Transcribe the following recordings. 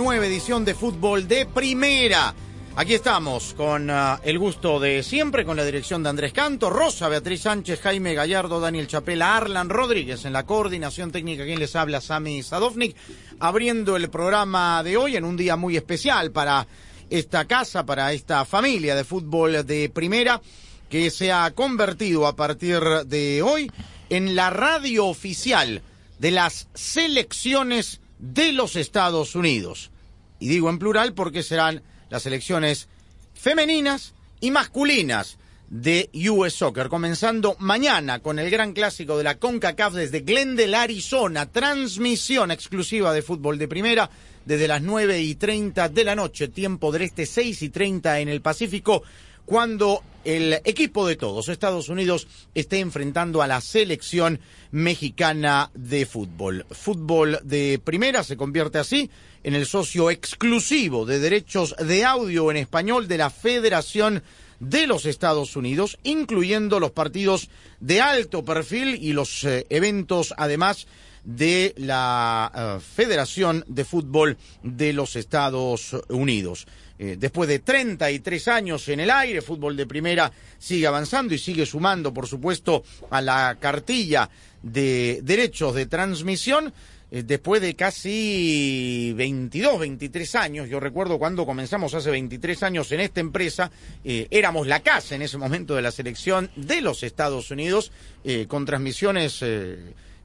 Nueva edición de Fútbol de Primera. Aquí estamos con ah, el gusto de siempre, con la dirección de Andrés Canto, Rosa, Beatriz Sánchez, Jaime Gallardo, Daniel Chapela, Arlan Rodríguez en la coordinación técnica, quien les habla, Sami Sadovnik, abriendo el programa de hoy en un día muy especial para esta casa, para esta familia de fútbol de Primera, que se ha convertido a partir de hoy en la radio oficial de las selecciones de los Estados Unidos. Y digo en plural porque serán las selecciones femeninas y masculinas de US Soccer, comenzando mañana con el gran clásico de la CONCACAF desde Glendale, Arizona, transmisión exclusiva de fútbol de primera desde las 9 y 30 de la noche, tiempo del este 6 y 30 en el Pacífico, cuando el equipo de todos, Estados Unidos, esté enfrentando a la selección mexicana de fútbol. Fútbol de primera se convierte así en el socio exclusivo de derechos de audio en español de la Federación de los Estados Unidos, incluyendo los partidos de alto perfil y los eh, eventos, además, de la eh, Federación de Fútbol de los Estados Unidos. Eh, después de 33 años en el aire, fútbol de primera sigue avanzando y sigue sumando, por supuesto, a la cartilla de derechos de transmisión. eh, Después de casi 22, 23 años, yo recuerdo cuando comenzamos hace 23 años en esta empresa, eh, éramos la casa en ese momento de la selección de los Estados Unidos, con transmisiones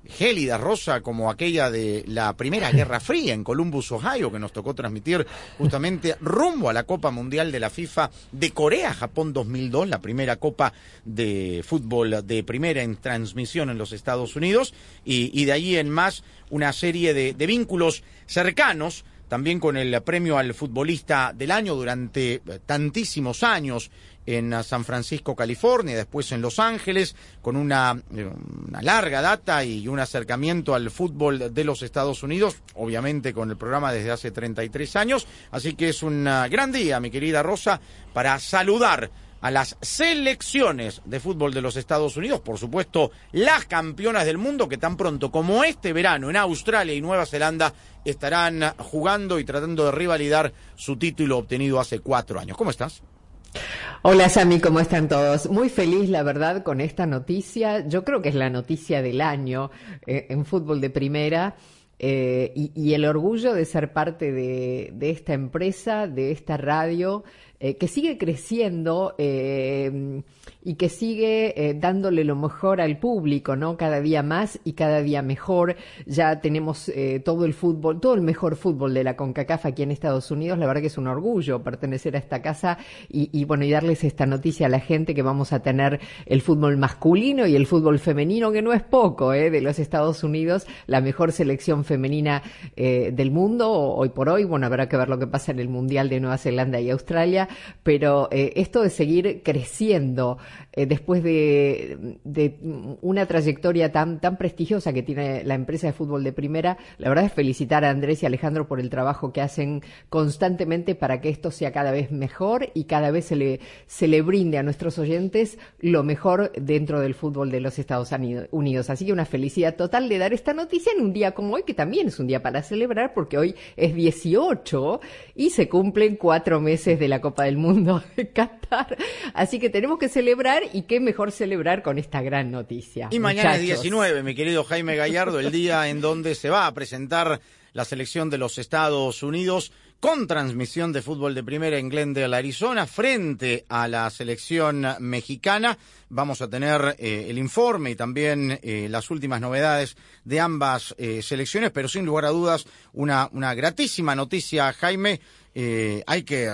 gélidas, rosa, como aquella de la Primera Guerra Fría en Columbus, Ohio, que nos tocó transmitir justamente rumbo a la Copa Mundial de la FIFA de Corea, Japón 2002, la primera Copa de fútbol de primera en transmisión en los Estados Unidos, y, de ahí en más una serie de, vínculos cercanos también con el premio al futbolista del año durante tantísimos años en ah, San Francisco, California, después en Los Ángeles, con una, eh, una larga data y un acercamiento al fútbol de los Estados Unidos, obviamente con el programa desde hace 33 años. Así que es un ah, gran día, mi querida Rosa, para saludar a las selecciones de fútbol de los Estados Unidos, por supuesto, las campeonas del mundo que tan pronto como este verano en Australia y Nueva Zelanda estarán jugando y tratando de rivalidar su título obtenido hace cuatro años. ¿Cómo estás? Hola Sami, ¿cómo están todos? Muy feliz, la verdad, con esta noticia. Yo creo que es la noticia del año eh, en fútbol de primera. eh, y, el orgullo de ser parte de, esta empresa, de esta radio, eh, que sigue creciendo y que sigue eh, dándole lo mejor al público, ¿no? Cada día más y cada día mejor. Ya tenemos eh, todo el fútbol, todo el mejor fútbol de la CONCACAF aquí en Estados Unidos. La verdad que es un orgullo pertenecer a esta casa y, y bueno, y darles esta noticia a la gente que vamos a tener el fútbol masculino y el fútbol femenino, que no es poco, ¿eh? De los Estados Unidos, la mejor selección femenina eh, del mundo hoy por hoy. Bueno, habrá que ver lo que pasa en el Mundial de Nueva Zelanda y Australia, pero eh, esto de seguir creciendo eh, después de, de una trayectoria tan, tan prestigiosa que tiene la empresa de fútbol de primera, la verdad es felicitar a Andrés y Alejandro por el trabajo que hacen constantemente para que esto sea cada vez mejor y cada vez se le, se le brinde a nuestros oyentes lo mejor dentro del fútbol de los Estados Unidos. Así que una felicidad total de dar esta noticia en un día como hoy, que también es un día para celebrar porque hoy es 18 y se cumplen cuatro meses de la Copa del Mundo de Qatar. Así que tenemos que celebrar y qué mejor celebrar con esta gran noticia. Y mañana es muchachos. 19, mi querido Jaime Gallardo, el día en donde se va a presentar la selección de los Estados Unidos con transmisión de fútbol de primera en Glendale, Arizona, frente a la selección mexicana. Vamos a tener eh, el informe y también eh, las últimas novedades de ambas eh, selecciones, pero sin lugar a dudas, una, una gratísima noticia, Jaime. hay que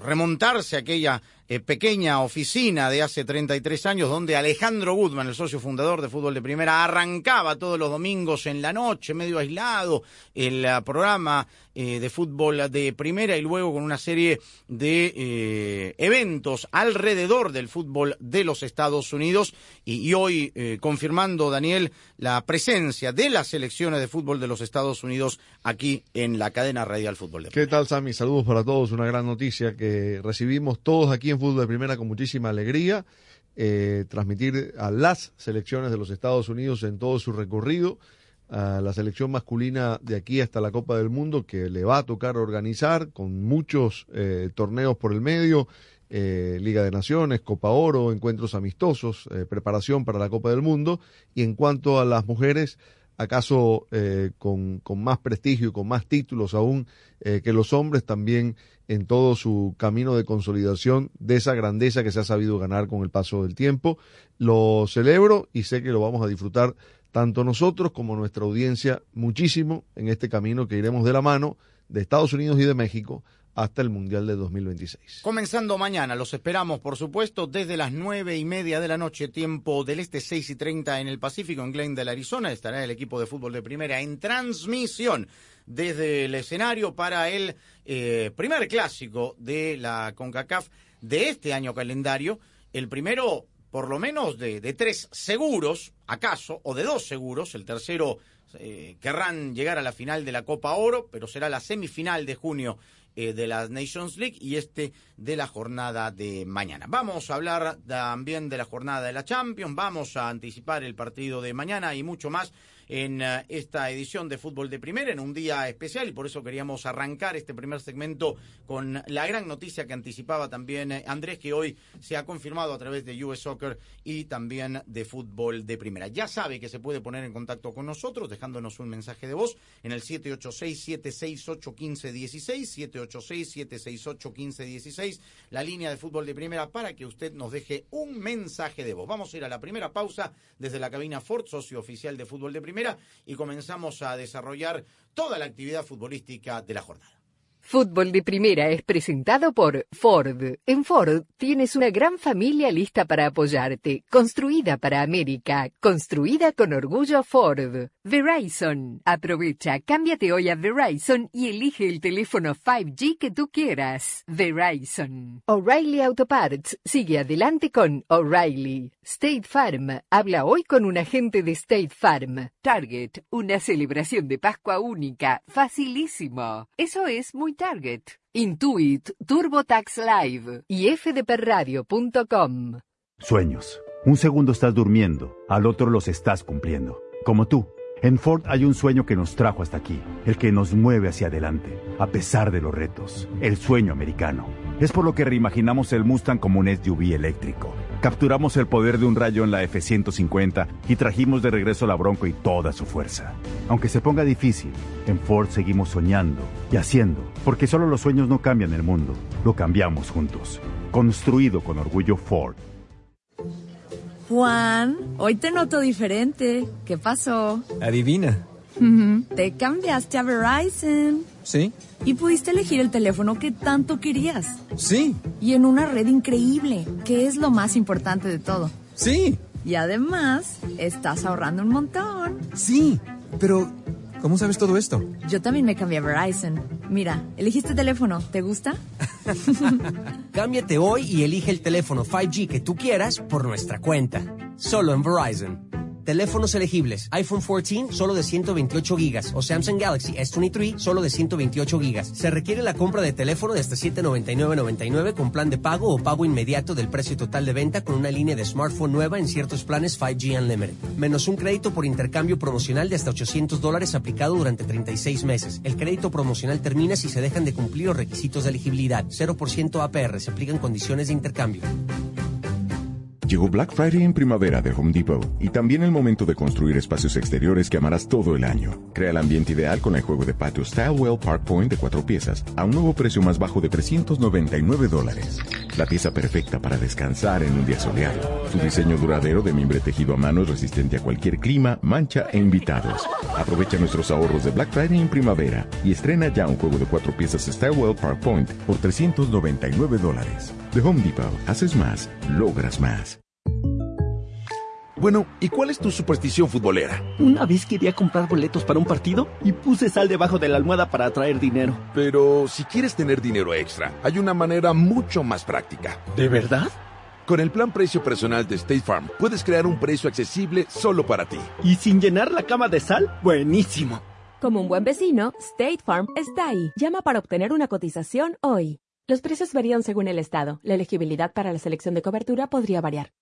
remontarse a aquella eh, pequeña oficina de hace 33 años donde Alejandro Goodman, el socio fundador de Fútbol de Primera, arrancaba todos los domingos en la noche, medio aislado, el programa eh, de fútbol de primera y luego con una serie de eh, eventos alrededor del fútbol de los Estados Unidos y, y hoy confirmando, Daniel, la presencia de las selecciones de fútbol de los Estados Unidos aquí en la cadena radial Fútbol de Primera. ¿Qué tal, Sammy? Saludos para todos. Una gran noticia que recibimos todos aquí en Fútbol de Primera con muchísima alegría. Eh, transmitir a las selecciones de los Estados Unidos en todo su recorrido a la selección masculina de aquí hasta la Copa del Mundo que le va a tocar organizar con muchos eh, torneos por el medio, eh, Liga de Naciones, Copa Oro, encuentros amistosos, preparación para la Copa del Mundo. Y en cuanto a las mujeres, acaso eh, con, con, más prestigio y con más títulos aún eh, que los hombres, también en todo su camino de consolidación de esa grandeza que se ha sabido ganar con el paso del tiempo. Lo celebro y sé que lo vamos a disfrutar tanto nosotros como nuestra audiencia muchísimo en este camino que iremos de la mano de Estados Unidos y de México hasta el Mundial de 2026. Comenzando mañana, los esperamos, por supuesto, desde las nueve y media de la noche, tiempo del este, seis y treinta en el Pacífico, en Glendale, Arizona. Estará el equipo de fútbol de primera en transmisión desde el escenario para el eh, primer clásico de la CONCACAF de este año calendario. El primero por lo menos de, de, tres seguros, acaso, o de dos seguros. El tercero eh, querrán llegar a la final de la Copa Oro, pero será la semifinal de junio eh, de la Nations League y este de la jornada de mañana. Vamos a hablar también de la jornada de la Champions, vamos a anticipar el partido de mañana y mucho más en uh, esta edición de Fútbol de Primera, en un día especial, y por eso queríamos arrancar este primer segmento con la gran noticia que anticipaba también eh, Andrés, que hoy se ha confirmado a través de US Soccer y también de Fútbol de Primera. Ya sabe que se puede poner en contacto con nosotros dejándonos un mensaje de voz en el 786-768-1516, 786-768-1516, la línea de Fútbol de Primera para que usted nos deje un mensaje de voz. Vamos a ir a la primera pausa desde la cabina Ford, socio oficial de Fútbol de Primera y comenzamos a desarrollar toda la actividad futbolística de la jornada. Fútbol de Primera es presentado por Ford. En Ford tienes una gran familia lista para apoyarte, construida para América, construida con orgullo Ford. Verizon. Aprovecha, cámbiate hoy a Verizon y elige el teléfono 5G que tú quieras. Verizon. O'Reilly Auto Parts sigue adelante con O'Reilly. State Farm. Habla hoy con un agente de State Farm. Target. Una celebración de Pascua única. Facilísimo. Eso es muy Target. Intuit, TurboTax Live y fdpradio.com. Sueños. Un segundo estás durmiendo, al otro los estás cumpliendo. Como tú. En Ford hay un sueño que nos trajo hasta aquí, el que nos mueve hacia adelante, a pesar de los retos, el sueño americano. Es por lo que reimaginamos el Mustang como un SUV eléctrico. Capturamos el poder de un rayo en la F-150 y trajimos de regreso la Bronco y toda su fuerza. Aunque se ponga difícil, en Ford seguimos soñando y haciendo, porque solo los sueños no cambian el mundo, lo cambiamos juntos. Construido con orgullo Ford. Juan, hoy te noto diferente. ¿Qué pasó? Adivina. Te cambiaste a Verizon. Sí. Y pudiste elegir el teléfono que tanto querías. Sí. Y en una red increíble, que es lo más importante de todo. Sí. Y además, estás ahorrando un montón. Sí. Pero, ¿cómo sabes todo esto? Yo también me cambié a Verizon. Mira, elegiste teléfono. ¿Te gusta? Cámbiate hoy y elige el teléfono 5G que tú quieras por nuestra cuenta. Solo en Verizon. Teléfonos elegibles. iPhone 14 solo de 128 gigas o Samsung Galaxy S23 solo de 128 gigas. Se requiere la compra de teléfono de hasta 799.99 con plan de pago o pago inmediato del precio total de venta con una línea de smartphone nueva en ciertos planes 5G Unlimited. Menos un crédito por intercambio promocional de hasta 800 dólares aplicado durante 36 meses. El crédito promocional termina si se dejan de cumplir los requisitos de elegibilidad. 0% APR. Se aplican condiciones de intercambio. Llegó Black Friday en primavera de Home Depot y también el momento de construir espacios exteriores que amarás todo el año. Crea el ambiente ideal con el juego de patio Stylewell Park Point de cuatro piezas a un nuevo precio más bajo de 399 dólares. La pieza perfecta para descansar en un día soleado. Su diseño duradero de mimbre tejido a mano es resistente a cualquier clima, mancha e invitados. Aprovecha nuestros ahorros de Black Friday en primavera y estrena ya un juego de cuatro piezas Stylewell Park Point por 399 dólares. De Home Depot, haces más, logras más. Bueno, ¿y cuál es tu superstición futbolera? Una vez quería comprar boletos para un partido y puse sal debajo de la almohada para atraer dinero. Pero si quieres tener dinero extra, hay una manera mucho más práctica. ¿De verdad? Con el plan precio personal de State Farm, puedes crear un precio accesible solo para ti. ¿Y sin llenar la cama de sal? Buenísimo. Como un buen vecino, State Farm está ahí. Llama para obtener una cotización hoy. Los precios varían según el estado. La elegibilidad para la selección de cobertura podría variar.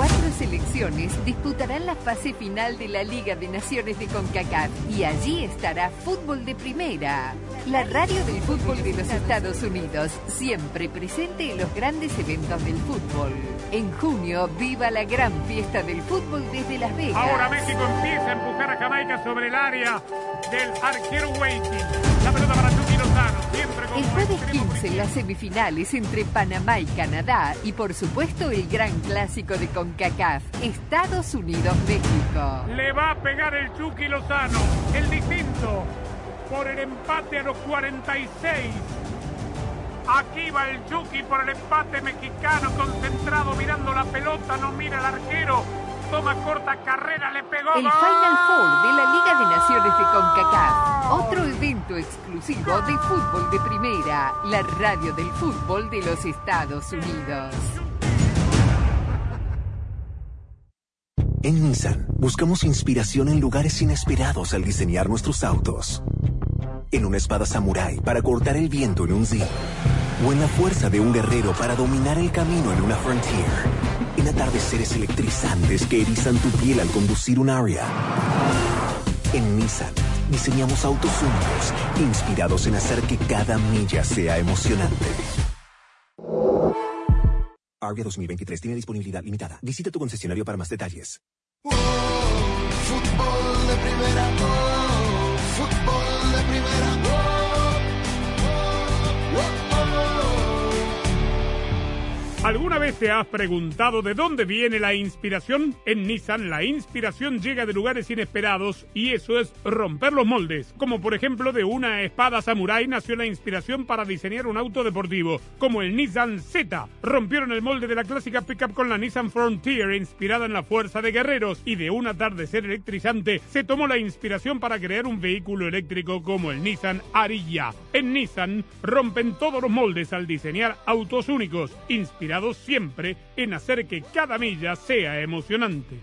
Cuatro selecciones disputarán la fase final de la Liga de Naciones de CONCACAF y allí estará Fútbol de Primera, la radio del fútbol de los Estados Unidos, siempre presente en los grandes eventos del fútbol. En junio, viva la gran fiesta del fútbol desde Las Vegas. Ahora México empieza a empujar a Jamaica sobre el área del arquero Waiting. La pelota para Chucky El jueves 15, las semifinales entre Panamá y Canadá y por supuesto el gran clásico de CONCACAF, Estados Unidos-México. Le va a pegar el Chucky Lozano, el distinto, por el empate a los 46. Aquí va el Chucky por el empate mexicano, concentrado, mirando la pelota, no mira al arquero. Toma corta carrera, le pegó. El. Final Four de la Liga de Naciones de CONCACAF, otro evento exclusivo de fútbol de primera, la radio del fútbol de los Estados Unidos. En Nissan buscamos inspiración en lugares inesperados al diseñar nuestros autos. En una espada samurái para cortar el viento en un Jeep. O en la fuerza de un guerrero para dominar el camino en una Frontier. En atardeceres electrizantes que erizan tu piel al conducir un Aria. En Nissan diseñamos autos únicos, inspirados en hacer que cada milla sea emocionante. Aria 2023 tiene disponibilidad limitada. Visita tu concesionario para más detalles. Fútbol de primera, oh, fútbol de primera, oh, oh, ¿Alguna vez te has preguntado de dónde viene la inspiración? En Nissan la inspiración llega de lugares inesperados y eso es romper los moldes. Como por ejemplo de una espada samurái nació la inspiración para diseñar un auto deportivo, como el Nissan Z. Rompieron el molde de la clásica pickup con la Nissan Frontier inspirada en la fuerza de guerreros y de un atardecer electrizante se tomó la inspiración para crear un vehículo eléctrico como el Nissan Ariya. En Nissan rompen todos los moldes al diseñar autos únicos, inspirados siempre en hacer que cada milla sea emocionante.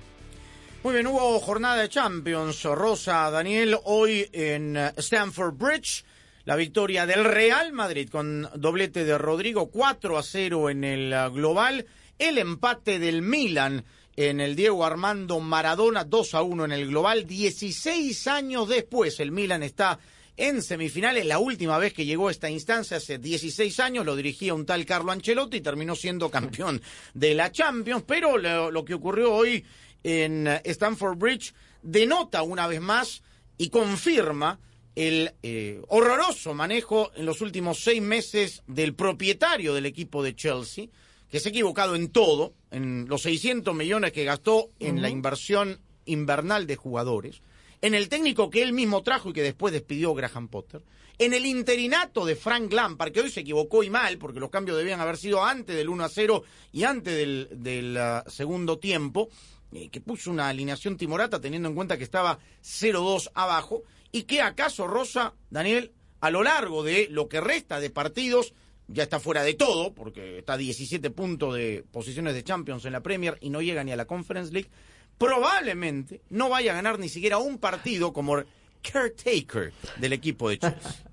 Muy bien, hubo jornada de Champions. Rosa, Daniel, hoy en eh, Stamford Bridge. La victoria del Real Madrid con doblete de Rodrigo, 4 a 0 en el eh, global. El empate del Milan en el Diego Armando Maradona, 2 a 1 en el global. 16 años después, el Milan está en semifinales. La última vez que llegó a esta instancia, hace 16 años, lo dirigía un tal Carlo Ancelotti y terminó siendo campeón de la Champions. Pero lo, lo que ocurrió hoy en Stamford Bridge denota una vez más y confirma el eh, horroroso manejo en los últimos seis meses del propietario del equipo de Chelsea, que se ha equivocado en todo, en los 600 millones que gastó en la inversión invernal de jugadores, en el técnico que él mismo trajo y que después despidió Graham Potter, en el interinato de Frank Lampard, que hoy se equivocó y mal, porque los cambios debían haber sido antes del 1 a 0 y antes del, ah, segundo tiempo, eh, que puso una alineación timorata teniendo en cuenta que estaba 0-2 abajo, y que acaso Rosa, Daniel, a lo largo de lo que resta de partidos, ya está fuera de todo, porque está a 17 puntos de posiciones de Champions en la Premier y no llega ni a la Conference League, probablemente no vaya a ganar ni siquiera un partido como caretaker del equipo de Chelsea.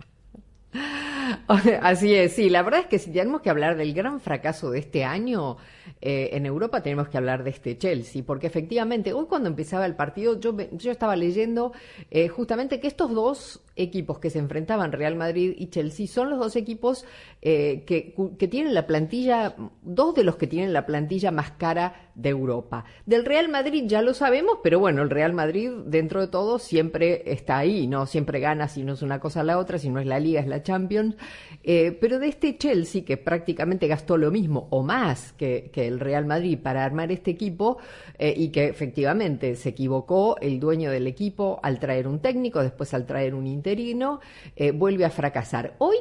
Así es, sí, la verdad es que si tenemos que hablar del gran fracaso de este año, eh, en Europa tenemos que hablar de este Chelsea, porque efectivamente hoy cuando empezaba el partido yo, yo estaba leyendo eh, justamente que estos dos equipos que se enfrentaban, Real Madrid y Chelsea, son los dos equipos eh, que, que tienen la plantilla, dos de los que tienen la plantilla más cara de Europa. Del Real Madrid ya lo sabemos, pero bueno, el Real Madrid dentro de todo siempre está ahí, no siempre gana si no es una cosa la otra, si no es la Liga es la Champions. Eh, pero de este Chelsea, que prácticamente gastó lo mismo o más que, el Real Madrid para armar este equipo eh, y que efectivamente se equivocó el dueño del equipo al traer un técnico, después al traer un interino, eh, vuelve a fracasar. Hoy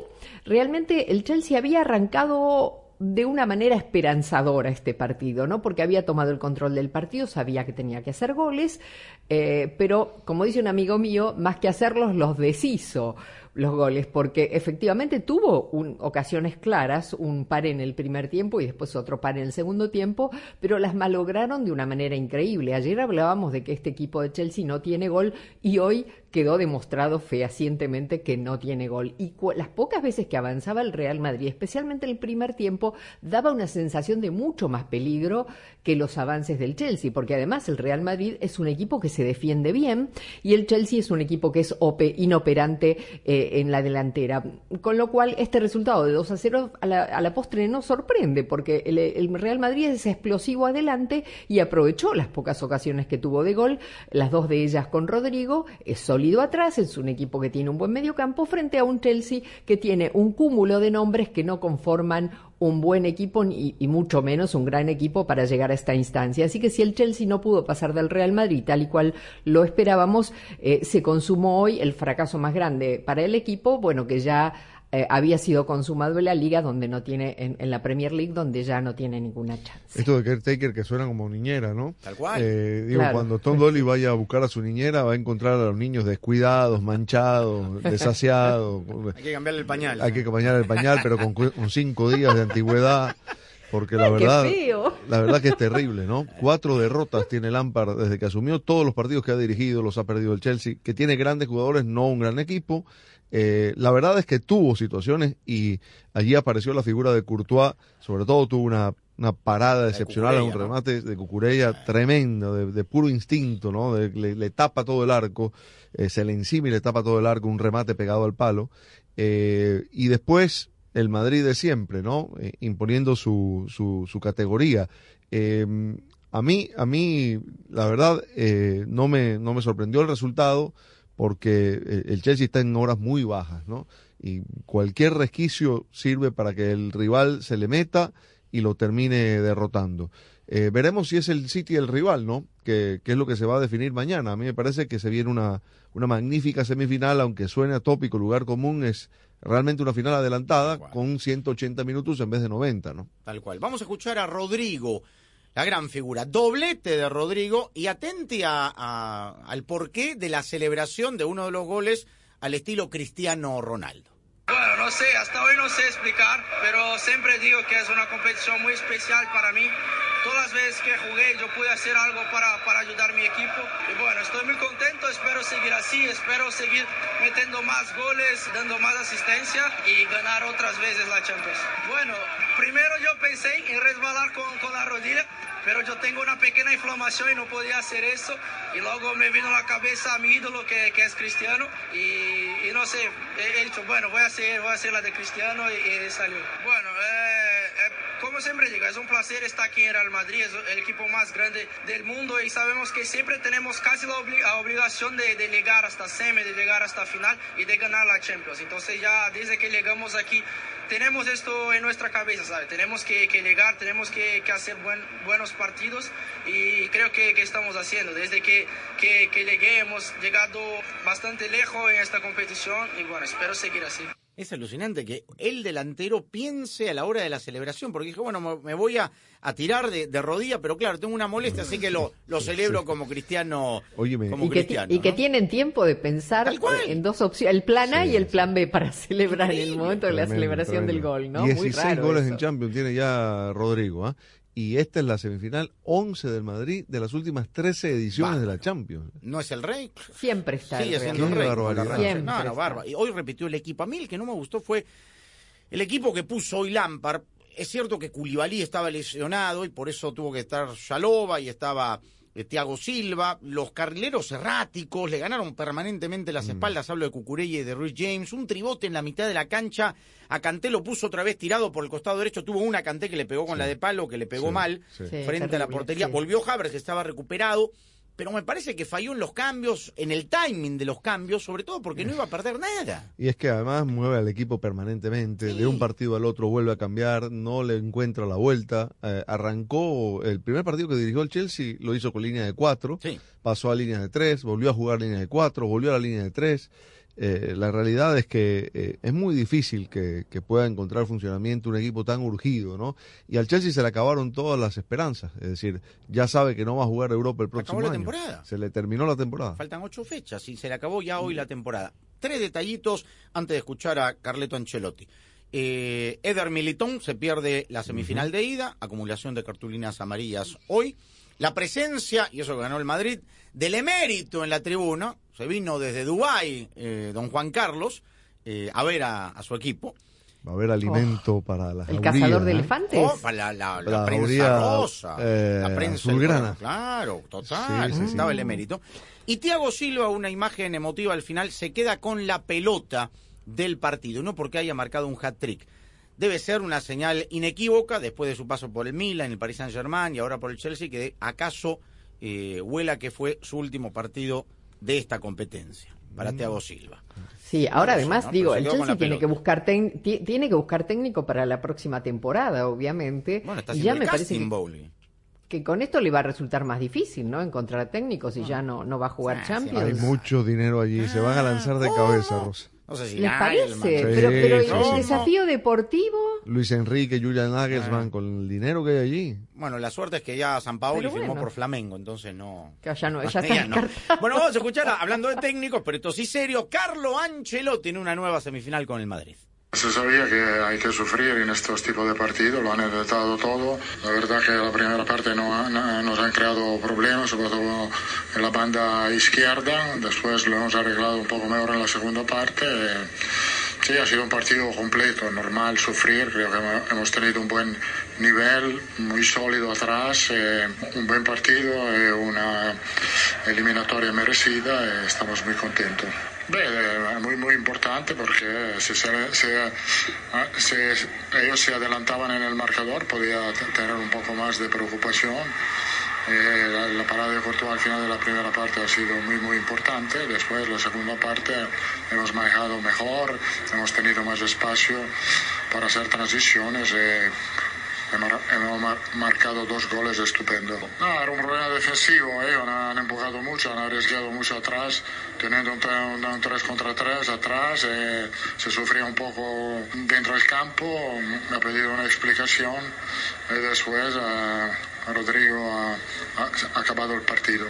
realmente el Chelsea había arrancado de una manera esperanzadora este partido, ¿no? Porque había tomado el control del partido, sabía que tenía que hacer goles, eh, pero como dice un amigo mío, más que hacerlos, los deshizo los goles, porque efectivamente tuvo ocasiones claras, un par en el primer tiempo y después otro par en el segundo tiempo, pero las malograron de una manera increíble. Ayer hablábamos de que este equipo de Chelsea no tiene gol y hoy quedó demostrado fehacientemente que no tiene gol. Y las pocas veces que avanzaba el Real Madrid, especialmente en el primer tiempo, daba una sensación de mucho más peligro que los avances del Chelsea, porque además el Real Madrid es un equipo que se defiende bien y el Chelsea es un equipo que es inoperante eh, en la delantera. Con lo cual, este resultado de 2 a 0 a la, postre no sorprende, porque el, el Real Madrid es explosivo adelante y aprovechó las pocas ocasiones que tuvo de gol, las dos de ellas con Rodrigo, es sólido atrás, es un equipo que tiene un buen mediocampo frente a un Chelsea que tiene un cúmulo de nombres que no conforman un buen equipo y, y, mucho menos un gran equipo para llegar a esta instancia. Así que si el Chelsea no pudo pasar del Real Madrid tal y cual lo esperábamos, eh, se consumó hoy el fracaso más grande para el equipo, bueno, que ya eh, había sido consumado en la liga donde no tiene, en, en, la Premier League donde ya no tiene ninguna chance. Esto de caretaker que suena como niñera, ¿no? Tal cual. Eh, digo, Claro. cuando Tom Dolly vaya a buscar a su niñera va a encontrar a los niños descuidados, manchados, desasiados. Hay que cambiarle el pañal. Hay que bañar el pañal, pero con, cu- con cinco días de antigüedad. Porque la Ay, verdad, la verdad que es terrible, ¿no? Cuatro derrotas tiene Lampard desde que asumió todos los partidos que ha dirigido, los ha perdido el Chelsea, que tiene grandes jugadores, no un gran equipo. Eh, la verdad es que tuvo situaciones y allí apareció la figura de Courtois, sobre todo tuvo una, una parada excepcional, un remate de Cucurella tremendo, de, de puro instinto, ¿no? De- le, le tapa todo el arco, eh, se le encima y le tapa todo el arco, un remate pegado al palo. Eh, y después el Madrid de siempre, ¿no? Eh, imponiendo su, su, su categoría. Eh, a mí, a mí, la verdad, eh, no me, no me sorprendió el resultado porque eh, el Chelsea está en horas muy bajas, ¿no? Y cualquier resquicio sirve para que el rival se le meta y lo termine derrotando. Eh, veremos si es el City el rival, ¿no? Que, que es lo que se va a definir mañana. A mí me parece que se viene una, una magnífica semifinal, aunque suene atópico, lugar común, es realmente una final adelantada con 180 minutos en vez de 90, ¿no? Tal cual. Vamos a escuchar a Rodrigo, la gran figura. Doblete de Rodrigo y atente a, a- al porqué de la celebración de uno de los goles al estilo Cristiano Ronaldo. Bueno, no sé, hasta hoy no sé explicar, pero siempre digo que es una competición muy especial para mí. Todas las veces que jugué yo pude hacer algo para, para ayudar a mi equipo. Y bueno, estoy muy contento, espero seguir así, espero seguir metiendo más goles, dando más asistencia y ganar otras veces la Champions. Bueno, primero yo pensé en resbalar con, con la rodilla, pero yo tengo una pequeña inflamación y no podía hacer eso. Y luego me vino a la cabeza a mi ídolo que, que es Cristiano y, y no sé, he, dicho, bueno, voy a hacer, voy a hacer la de Cristiano y, y salió. Bueno, eh, eh, como siempre digo, es un placer estar aquí en Real Madrid, es el equipo más grande del mundo y sabemos que siempre tenemos casi la, la obligación de, de llegar hasta semi, de llegar hasta final y de ganar la Champions. Entonces ya desde que llegamos aquí tenemos esto en nuestra cabeza, ¿sabes? Tenemos que, llegar, tenemos que, hacer buen- buenos partidos y creo que, estamos haciendo. Desde que llegué hemos llegado bastante lejos en esta competición y bueno, espero seguir así. Es alucinante que el delantero piense a la hora de la celebración, porque dijo, bueno, me- voy a, a tirar de, de rodilla, pero claro, tengo una molestia, así que lo, lo celebro como cristiano. Óyeme, como Y que, cristiano. y que tienen tiempo de pensar en dos opciones, el plan A y el plan B para celebrar en el momento de la Tremendo, celebración del gol, ¿no? 16 Muy raro goles eso. en Champions tiene ya Rodrigo, ¿ah? Y esta es la semifinal 11 del Madrid de las últimas 13 ediciones de la Champions. ¿No es el rey? Siempre está Sigue el Real siendo el rey. Siempre No, no. Y hoy repitió el equipo. A mí el que no me gustó fue el equipo que puso hoy Lampard. Es cierto que Culibalí estaba lesionado y por eso tuvo que estar Yaloba y estaba eh, Thiago Silva. Los carrileros erráticos le ganaron permanentemente Mm. las espaldas. Hablo de Cucurella y de Ruiz James. Un tribote en la mitad de la cancha. A Canté lo puso otra vez tirado por el costado derecho. Tuvo una Canté que le pegó con la de palo, que le pegó Sí, mal sí. Sí, frente a la portería. sí. Volvió Havertz, que estaba recuperado. Pero me parece que falló en los cambios, en el timing de los cambios, sobre todo porque no iba a perder nada. Y es que además mueve al equipo permanentemente, de un partido al otro vuelve a cambiar, no le encuentra la vuelta. Eh, arrancó el primer partido que dirigió el Chelsea, lo hizo con línea de cuatro, Sí. pasó a línea de tres, volvió a jugar línea de cuatro, volvió a la línea de tres. Eh, la realidad es que eh, es muy difícil que, que pueda encontrar funcionamiento un equipo tan urgido, ¿no? Y al Chelsea se le acabaron todas las esperanzas, es decir, ya sabe que no va a jugar Europa el próximo la año. temporada. Se le terminó la temporada. Faltan ocho fechas y se le acabó ya hoy la temporada. Tres detallitos antes de escuchar a Carleto Ancelotti. Eh, Eder Militón se pierde la semifinal de ida, acumulación de cartulinas amarillas hoy. La presencia, y eso que ganó el Madrid, del emérito en la tribuna, se vino desde Dubái, eh, don Juan Carlos, eh, a ver a, a su equipo. Va a haber alimento para las ¿El cazador de ¿no? elefantes? Oh, para la, la- la La prensa jauría, rosa, eh, la prensa azulgrana. Claro, total, Sí, sí, sí. estaba el emérito. Y Thiago Silva, una imagen emotiva al final, se queda con la pelota del partido, no porque haya marcado un hat-trick. Debe ser una señal inequívoca después de su paso por el Milan, el Paris Saint-Germain y ahora por el Chelsea, que acaso eh, huela que fue su último partido de esta competencia para Mm. Thiago Silva. Sí, ahora además ¿no? digo, el Chelsea tiene que buscar tiene que buscar técnico para la próxima temporada, obviamente. Bueno, está y ya el me parece casting, que, con esto le va a resultar más difícil, ¿no? Encontrar técnicos y ya no, no va a jugar Sí, Champions. Hay mucho dinero allí, se van a lanzar de cabeza, Rosa. No sé si ¿Les Nagelsmann. parece? Sí, pero pero sí, el sí. desafío deportivo, Luis Enrique, Julian Ah. Nagelsmann, con el dinero que hay allí. Bueno, la suerte es que ya San Paoli Pero firmó por Flamengo, entonces no. que ya no, ya está Ya no. descartado. Bueno, vamos a escuchar, hablando de técnicos, pero esto sí serio, Carlo Ancelotti en una nueva semifinal con el Madrid. Se sabía que hay que sufrir en estos tipos de partidos, lo han intentado todo. La verdad que la primera parte no, no- nos han creado problemas, sobre todo en la banda izquierda. Después lo hemos arreglado un poco mejor en la segunda parte. Sí, ha sido un partido completo, normal sufrir. Creo que hemos- tenido un buen nivel, muy sólido atrás, eh, un buen partido, eh, una eliminatoria merecida y estamos muy contentos. Beh, è muy, muy importante porque si, se- se- ah, se ellos se adelantaban en el marcador podía tener un poco más de preocupación. Eh, la, la parada de Courtois al final de la primera parte ha sido muy muy importante. Después la segunda parte hemos manejado mejor, hemos tenido más espacio para hacer transiciones. eh, Hemos, hemos mar- marcado dos goles estupendos. No, era un problema defensivo, ellos han empujado mucho, han arriesgado mucho atrás, teniendo un, tre- un, un 3 contra 3 atrás, eh, se sufría un poco dentro del campo, me ha pedido una explicación y después eh, Rodrigo ha, acabado el partido.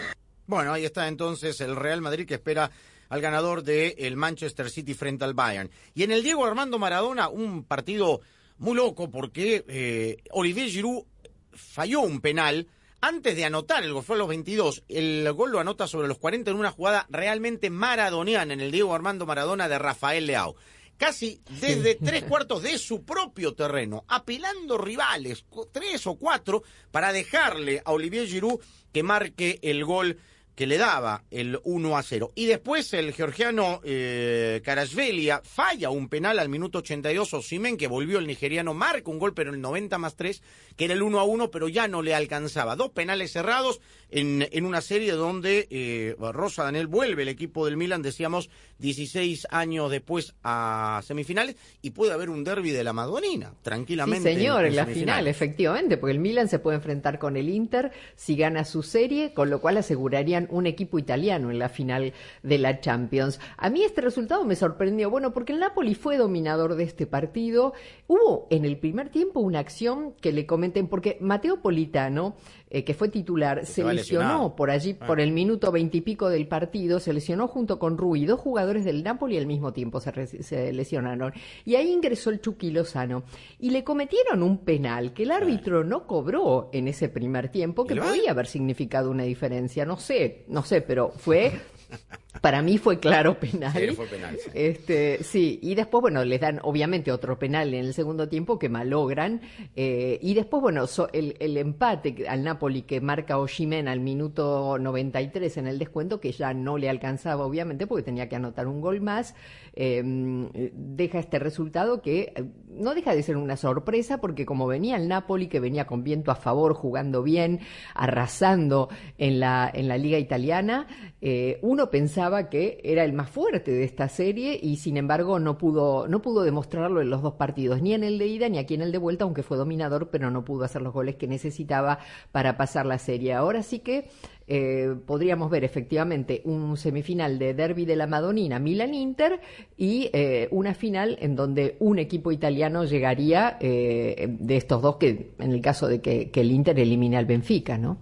Bueno, ahí está entonces el Real Madrid que espera al ganador del Manchester City frente al Bayern. Y en el Diego Armando Maradona, un partido muy loco porque eh, Olivier Giroud falló un penal antes de anotar el gol, fue a los 22. El gol lo anota sobre los 40 en una jugada realmente maradoniana en el Diego Armando Maradona de Rafael Leao. Casi desde tres cuartos de su propio terreno, apelando rivales, tres o cuatro, para dejarle a Olivier Giroud que marque el gol que le daba el 1 a 0. Y después el georgiano eh, Karasvelia falla un penal al minuto 82. Osimen, que volvió el nigeriano, marca un gol, pero en el 90 más 3, que era el 1 a 1, pero ya no le alcanzaba. Dos penales cerrados en, en una serie donde eh, Rosa Daniel vuelve el equipo del Milan, decíamos, 16 años después a semifinales, y puede haber un derby de la Madonina, Sí, tranquilamente. señor, en la semifinales. final, efectivamente, porque el Milan se puede enfrentar con el Inter si gana su serie, con lo cual asegurarían un equipo italiano en la final de la Champions. A mí este resultado me sorprendió, bueno, porque el Napoli fue dominador de este partido. Hubo en el primer tiempo una acción que le comenten, porque Mateo Politano eh, que fue titular, se lesionó por allí, ah. por el minuto veintipico del partido, se lesionó junto con Rui, dos jugadores del Napoli al mismo tiempo se, lesionaron. Y ahí ingresó el Chucky Lozano. Y le cometieron un penal que el árbitro no cobró en ese primer tiempo, que podía haber significado una diferencia. No sé, no sé, pero fue Para mí fue claro penal. Sí, fue penal. Sí. Este, sí, y después, bueno, les dan obviamente otro penal en el segundo tiempo que malogran. Eh, y después, bueno, el, el, empate al Napoli que marca Oshimen al minuto 93 en el descuento, que ya no le alcanzaba, obviamente, porque tenía que anotar un gol más, em, deja este resultado que eh, no deja de ser una sorpresa, porque como venía el Napoli, que venía con viento a favor, jugando bien, arrasando en la, en la Liga Italiana, eh, uno pensaba que era el más fuerte de esta serie y sin embargo no pudo, no pudo demostrarlo en los dos partidos, ni en el de ida ni aquí en el de vuelta, aunque fue dominador, pero no pudo hacer los goles que necesitaba para pasar la serie. Ahora sí que eh, podríamos ver efectivamente un semifinal de derby de la Madonina, Milan-Inter, y eh, una final en donde un equipo italiano llegaría de estos dos, que en el caso de que el Inter elimine al Benfica, ¿no?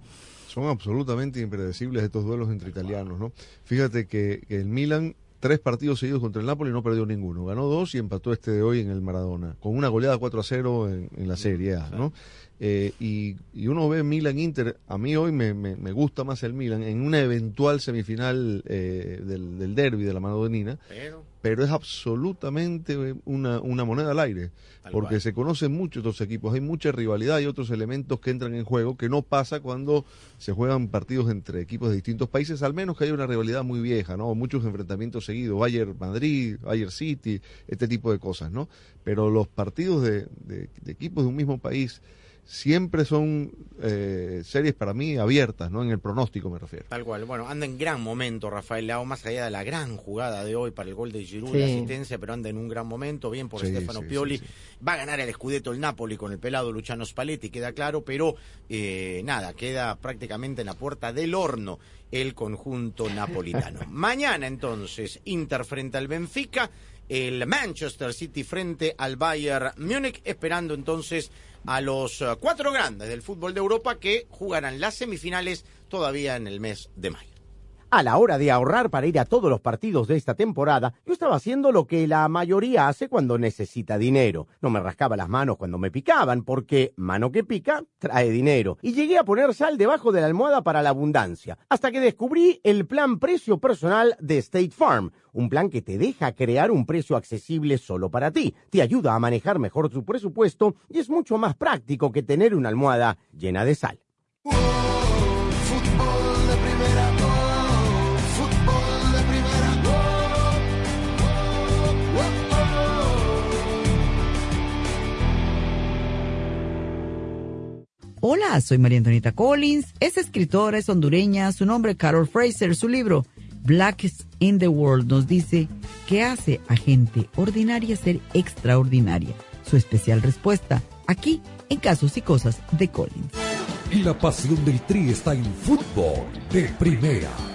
Son absolutamente impredecibles estos duelos entre italianos, ¿no? Fíjate que, el Milan tres partidos seguidos contra el Napoli y no perdió ninguno. Ganó dos y empató este de hoy en el Maradona, con una goleada 4 a 0 en, la Serie A, ¿no? Eh, y, uno ve Milan Inter, a mí hoy me, gusta más el Milan en una eventual semifinal eh, del, del derby de la Madonina. Pero pero es absolutamente una, una moneda al aire, porque se conocen mucho estos equipos, hay mucha rivalidad y otros elementos que entran en juego que no pasa cuando se juegan partidos entre equipos de distintos países, al menos que haya una rivalidad muy vieja, ¿no? Muchos enfrentamientos seguidos, Bayern Madrid, Bayern City, este tipo de cosas, ¿no? Pero los partidos de, de equipos de un mismo país siempre son eh, series para mí abiertas, ¿no? En el pronóstico me refiero. Tal cual. Bueno, anda en gran momento Rafael Lao, más allá de la gran jugada de hoy para el gol de Giroud, la asistencia, pero anda en un gran momento, bien por Stefano Pioli. Va a ganar el Scudetto el Napoli con el pelado Luciano Spalletti, queda claro, pero eh, nada, queda prácticamente en la puerta del horno el conjunto napolitano. Mañana entonces, Inter frente al Benfica, el Manchester City frente al Bayern Múnich, esperando entonces a los eh, cuatro grandes del fútbol de Europa que jugarán las semifinales todavía en el mes de mayo. A la hora de ahorrar para ir a todos los partidos de esta temporada, yo estaba haciendo lo que la mayoría hace cuando necesita dinero. No me rascaba las manos cuando me picaban, porque mano que pica trae dinero. Y llegué a poner sal debajo de la almohada para la abundancia, hasta que descubrí el plan precio personal de State Farm, un plan que te deja crear un precio accesible solo para ti, te ayuda a manejar mejor tu presupuesto y es mucho más práctico que tener una almohada llena de sal. Hola, soy María Antonita Collins, es escritora, es hondureña, su nombre Carol Fraser, su libro Blackest in the World nos dice que hace a gente ordinaria ser extraordinaria. Su especial respuesta aquí en Casos y Cosas de Collins. Y la pasión del Tri está en fútbol de primera,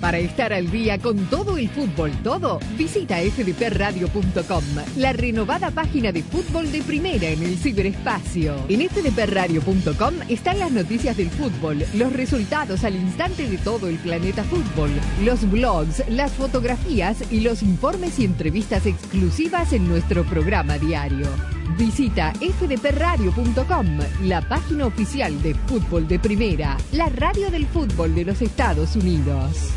Para estar al día con todo el fútbol, todo, visita fdpradio.com, la renovada página de fútbol de primera en el ciberespacio. En fdpradio.com están las noticias del fútbol, los resultados al instante de todo el planeta fútbol, los blogs, las fotografías y los informes y entrevistas exclusivas en nuestro programa diario. Visita fdpradio.com, la página oficial de fútbol de primera, la radio del fútbol de los Estados Unidos.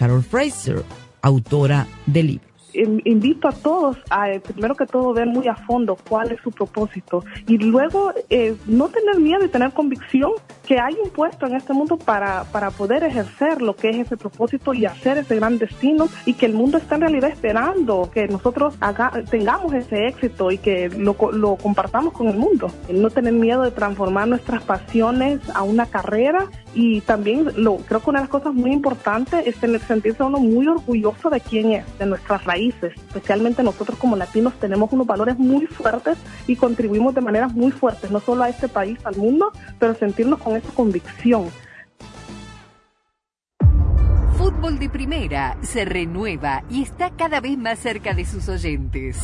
Carol Fraser, autora de libros. In- invito a todos a, eh, primero que todo, ver muy a fondo cuál es su propósito y luego eh, no tener miedo y tener convicción que hay un puesto en este mundo para, para poder ejercer lo que es ese propósito y hacer ese gran destino y que el mundo está en realidad esperando que nosotros tengamos ese éxito y que lo, lo compartamos con el mundo. No tener miedo de transformar nuestras pasiones a una carrera y también lo, creo que una de las cosas muy importantes es tener, sentirse uno muy orgulloso de quién es, de nuestras raíces. Especialmente nosotros como latinos tenemos unos valores muy fuertes y contribuimos de maneras muy fuertes, no solo a este país, al mundo, pero sentirnos con esa convicción. Fútbol de Primera se renueva y está cada vez más cerca de sus oyentes.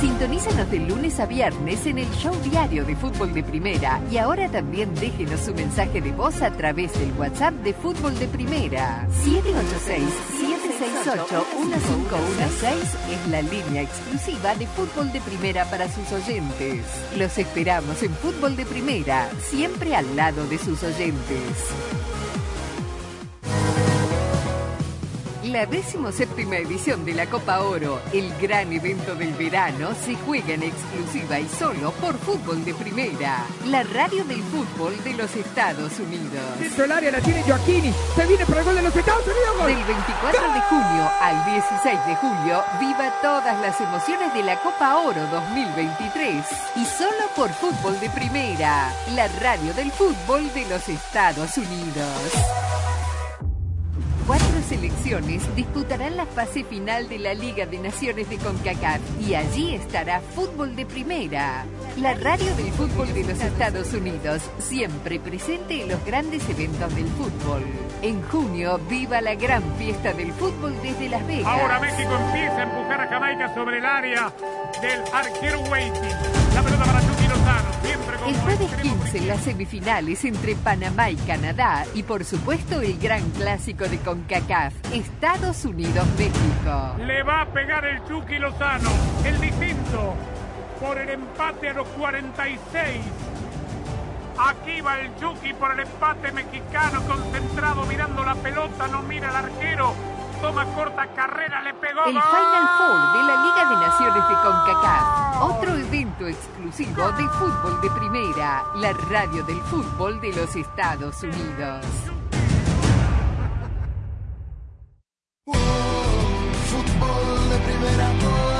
Sintonízanos de lunes a viernes en el show diario de Fútbol de Primera y ahora también déjenos su mensaje de voz a través del WhatsApp de Fútbol de Primera. 786-768-1516 es la línea exclusiva de Fútbol de Primera para sus oyentes. Los esperamos en Fútbol de Primera, siempre al lado de sus oyentes. La decimoséptima edición de la Copa Oro, el gran evento del verano, se juega en exclusiva y solo por Fútbol de Primera, la radio del fútbol de los Estados Unidos. Dentro del área la tiene Joaquini. Se viene para el gol de los Estados Unidos. gol. Del 24 de junio al 16 de julio, viva todas las emociones de la Copa Oro 2023. Y solo por Fútbol de Primera, la radio del fútbol de los Estados Unidos. Cuatro selecciones disputarán la fase final de la Liga de Naciones de CONCACAF y allí estará Fútbol de Primera, la radio del fútbol de los Estados Unidos, siempre presente en los grandes eventos del fútbol. En junio, viva la gran fiesta del fútbol desde Las Vegas. Ahora México empieza a empujar a Jamaica sobre el área del arquero Waiting. La pelota para El jueves 15, las semifinales entre Panamá y Canadá y por supuesto el gran clásico de CONCACAF, Estados Unidos-México. Le va a pegar el Chucky Lozano, el distinto, por el empate a los 46. Aquí va el Chucky por el empate mexicano, concentrado, mirando la pelota, no mira al arquero. Toma corta carrera, le pegó. El ¡Gol! Final Four de la Liga de Naciones de CONCACAF. Otro evento exclusivo de fútbol de primera, la radio del fútbol de los Estados Unidos. Fútbol de primera,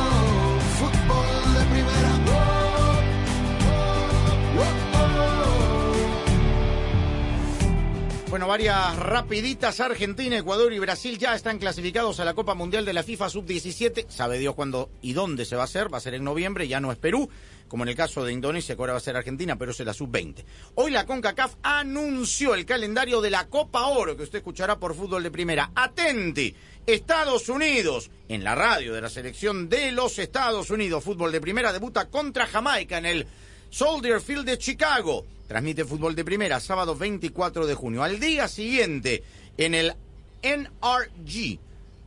Bueno, varias rapiditas. Argentina, Ecuador y Brasil ya están clasificados a la Copa Mundial de la FIFA Sub-17. Sabe Dios cuándo y dónde se va a hacer. Va a ser en noviembre, ya no es Perú, como en el caso de Indonesia, que ahora va a ser Argentina, pero es la Sub-20. Hoy la CONCACAF anunció el calendario de la Copa Oro, que usted escuchará por fútbol de primera. Atenti, Estados Unidos, en la radio de la selección de los Estados Unidos, fútbol de primera, debuta contra Jamaica en el Soldier Field de Chicago. Transmite fútbol de primera, sábado 24 de junio. Al día siguiente, en el NRG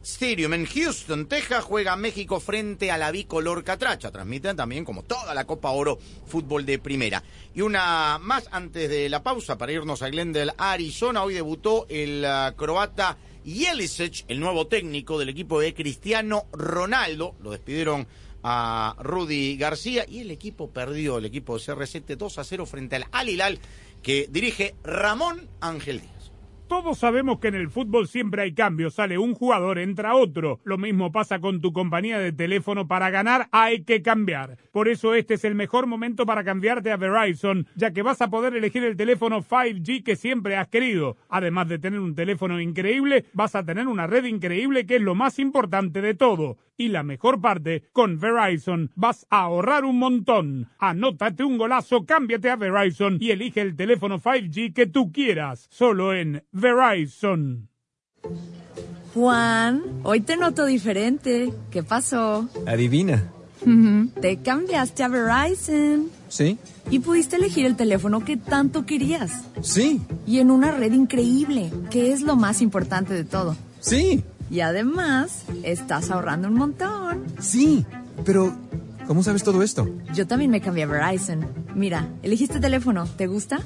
Stadium en Houston, Texas, juega México frente a la bicolor Catracha. Transmiten también, como toda la Copa Oro, fútbol de primera. Y una más antes de la pausa para irnos a Glendale, Arizona. Hoy debutó el ah, croata Jelisic, el nuevo técnico del equipo de Cristiano Ronaldo. Lo despidieron a Rudy García y el equipo perdió, el equipo de CR7 2 a 0 frente al Al Hilal que dirige Ramón Ángel Díaz. Todos sabemos que en el fútbol siempre hay cambios, sale un jugador, entra otro. Lo mismo pasa con tu compañía de teléfono, para ganar hay que cambiar. Por eso este es el mejor momento para cambiarte a Verizon, ya que vas a poder elegir el teléfono 5G que siempre has querido. Además de tener un teléfono increíble, vas a tener una red increíble que es lo más importante de todo. Y la mejor parte, con Verizon vas a ahorrar un montón. Anótate un golazo, cámbiate a Verizon y elige el teléfono 5G que tú quieras, solo en Verizon. Juan, hoy te noto diferente. ¿Qué pasó? Adivina. Te cambiaste a Verizon ¿Sí? y pudiste elegir el teléfono que tanto querías. Sí. Y en una red increíble, que es lo más importante de todo. Sí. Y además, estás ahorrando un montón. Sí. Pero, ¿cómo sabes todo esto? Yo también me cambié a Verizon. Mira, elegiste teléfono. ¿Te gusta?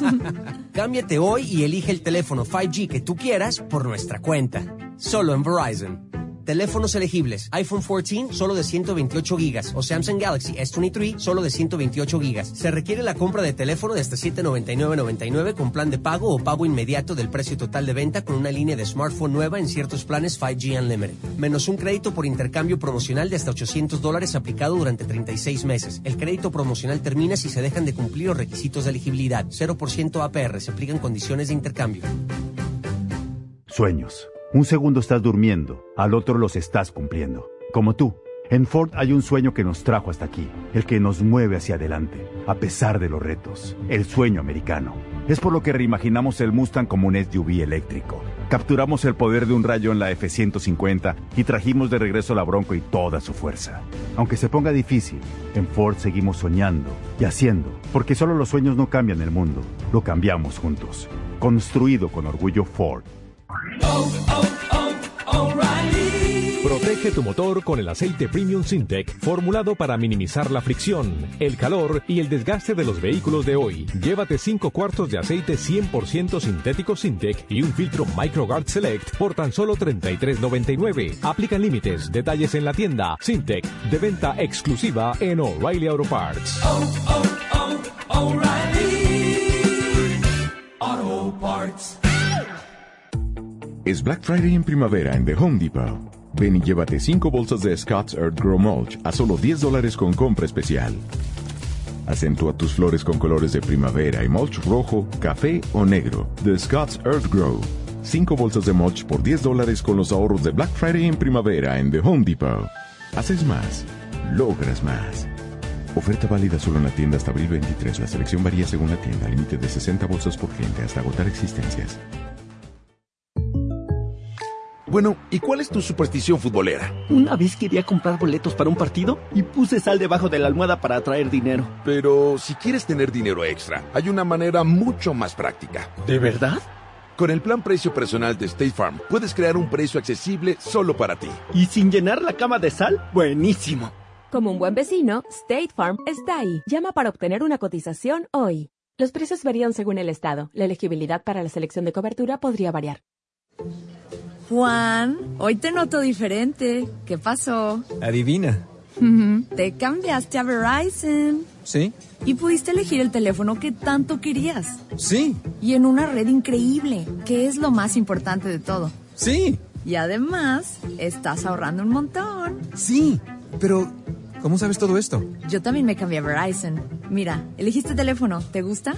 Cámbiate hoy y elige el teléfono 5G que tú quieras por nuestra cuenta. Solo en Verizon. Teléfonos elegibles. iPhone 14 solo de 128 gigas o Samsung Galaxy S23 solo de 128 gigas. Se requiere la compra de teléfono de hasta 799.99 con plan de pago o pago inmediato del precio total de venta con una línea de smartphone nueva en ciertos planes 5G Unlimited. Menos un crédito por intercambio promocional de hasta 800 dólares aplicado durante 36 meses. El crédito promocional termina si se dejan de cumplir los requisitos de elegibilidad. 0% APR. Se aplican condiciones de intercambio. Sueños. Un segundo estás durmiendo, al otro los estás cumpliendo. Como tú. En Ford hay un sueño que nos trajo hasta aquí, el que nos mueve hacia adelante, a pesar de los retos, el sueño americano. Es por lo que reimaginamos el Mustang como un SUV eléctrico. Capturamos el poder de un rayo en la F-150 y trajimos de regreso la Bronco y toda su fuerza. Aunque se ponga difícil, en Ford seguimos soñando y haciendo, porque solo los sueños no cambian el mundo, lo cambiamos juntos. Construido con orgullo Ford. Protege tu motor con el aceite Premium Sintec, formulado para minimizar la fricción, el calor y el desgaste de los vehículos de hoy. Llévate 5 cuartos de aceite 100% sintético Sintec y un filtro MicroGuard Select por tan solo $33.99. Aplican límites, detalles en la tienda. Sintec, de venta exclusiva en O'Reilly Auto Parts. Auto Parts. Es Black Friday en primavera en The Home Depot. Ven y llévate 5 bolsas de Scott's Earth Grow Mulch a solo 10 dólares con compra especial. Acentúa tus flores con colores de primavera y mulch rojo, café o negro. The Scott's Earth Grow. 5 bolsas de mulch por 10 dólares con los ahorros de Black Friday en primavera en The Home Depot. Haces más, logras más. Oferta válida solo en la tienda hasta abril 23. La selección varía según la tienda. Límite de 60 bolsas por cliente hasta agotar existencias. Bueno, ¿y cuál es tu superstición futbolera? Una vez quería comprar boletos para un partido y puse sal debajo de la almohada para atraer dinero. Pero si quieres tener dinero extra, hay una manera mucho más práctica. ¿De verdad? Con el plan precio personal de State Farm, puedes crear un precio accesible solo para ti. ¿Y sin llenar la cama de sal? Buenísimo. Como un buen vecino, State Farm está ahí. Llama para obtener una cotización hoy. Los precios varían según el estado. La elegibilidad para la selección de cobertura podría variar. Juan, hoy te noto diferente. ¿Qué pasó? Adivina. Te cambiaste a Verizon. ¿Sí? Y pudiste elegir el teléfono que tanto querías. Sí. Y en una red increíble, que es lo más importante de todo. Sí. Y además, estás ahorrando un montón. Sí, pero ¿cómo sabes todo esto? Yo también me cambié a Verizon. Mira, elegiste teléfono, ¿te gusta?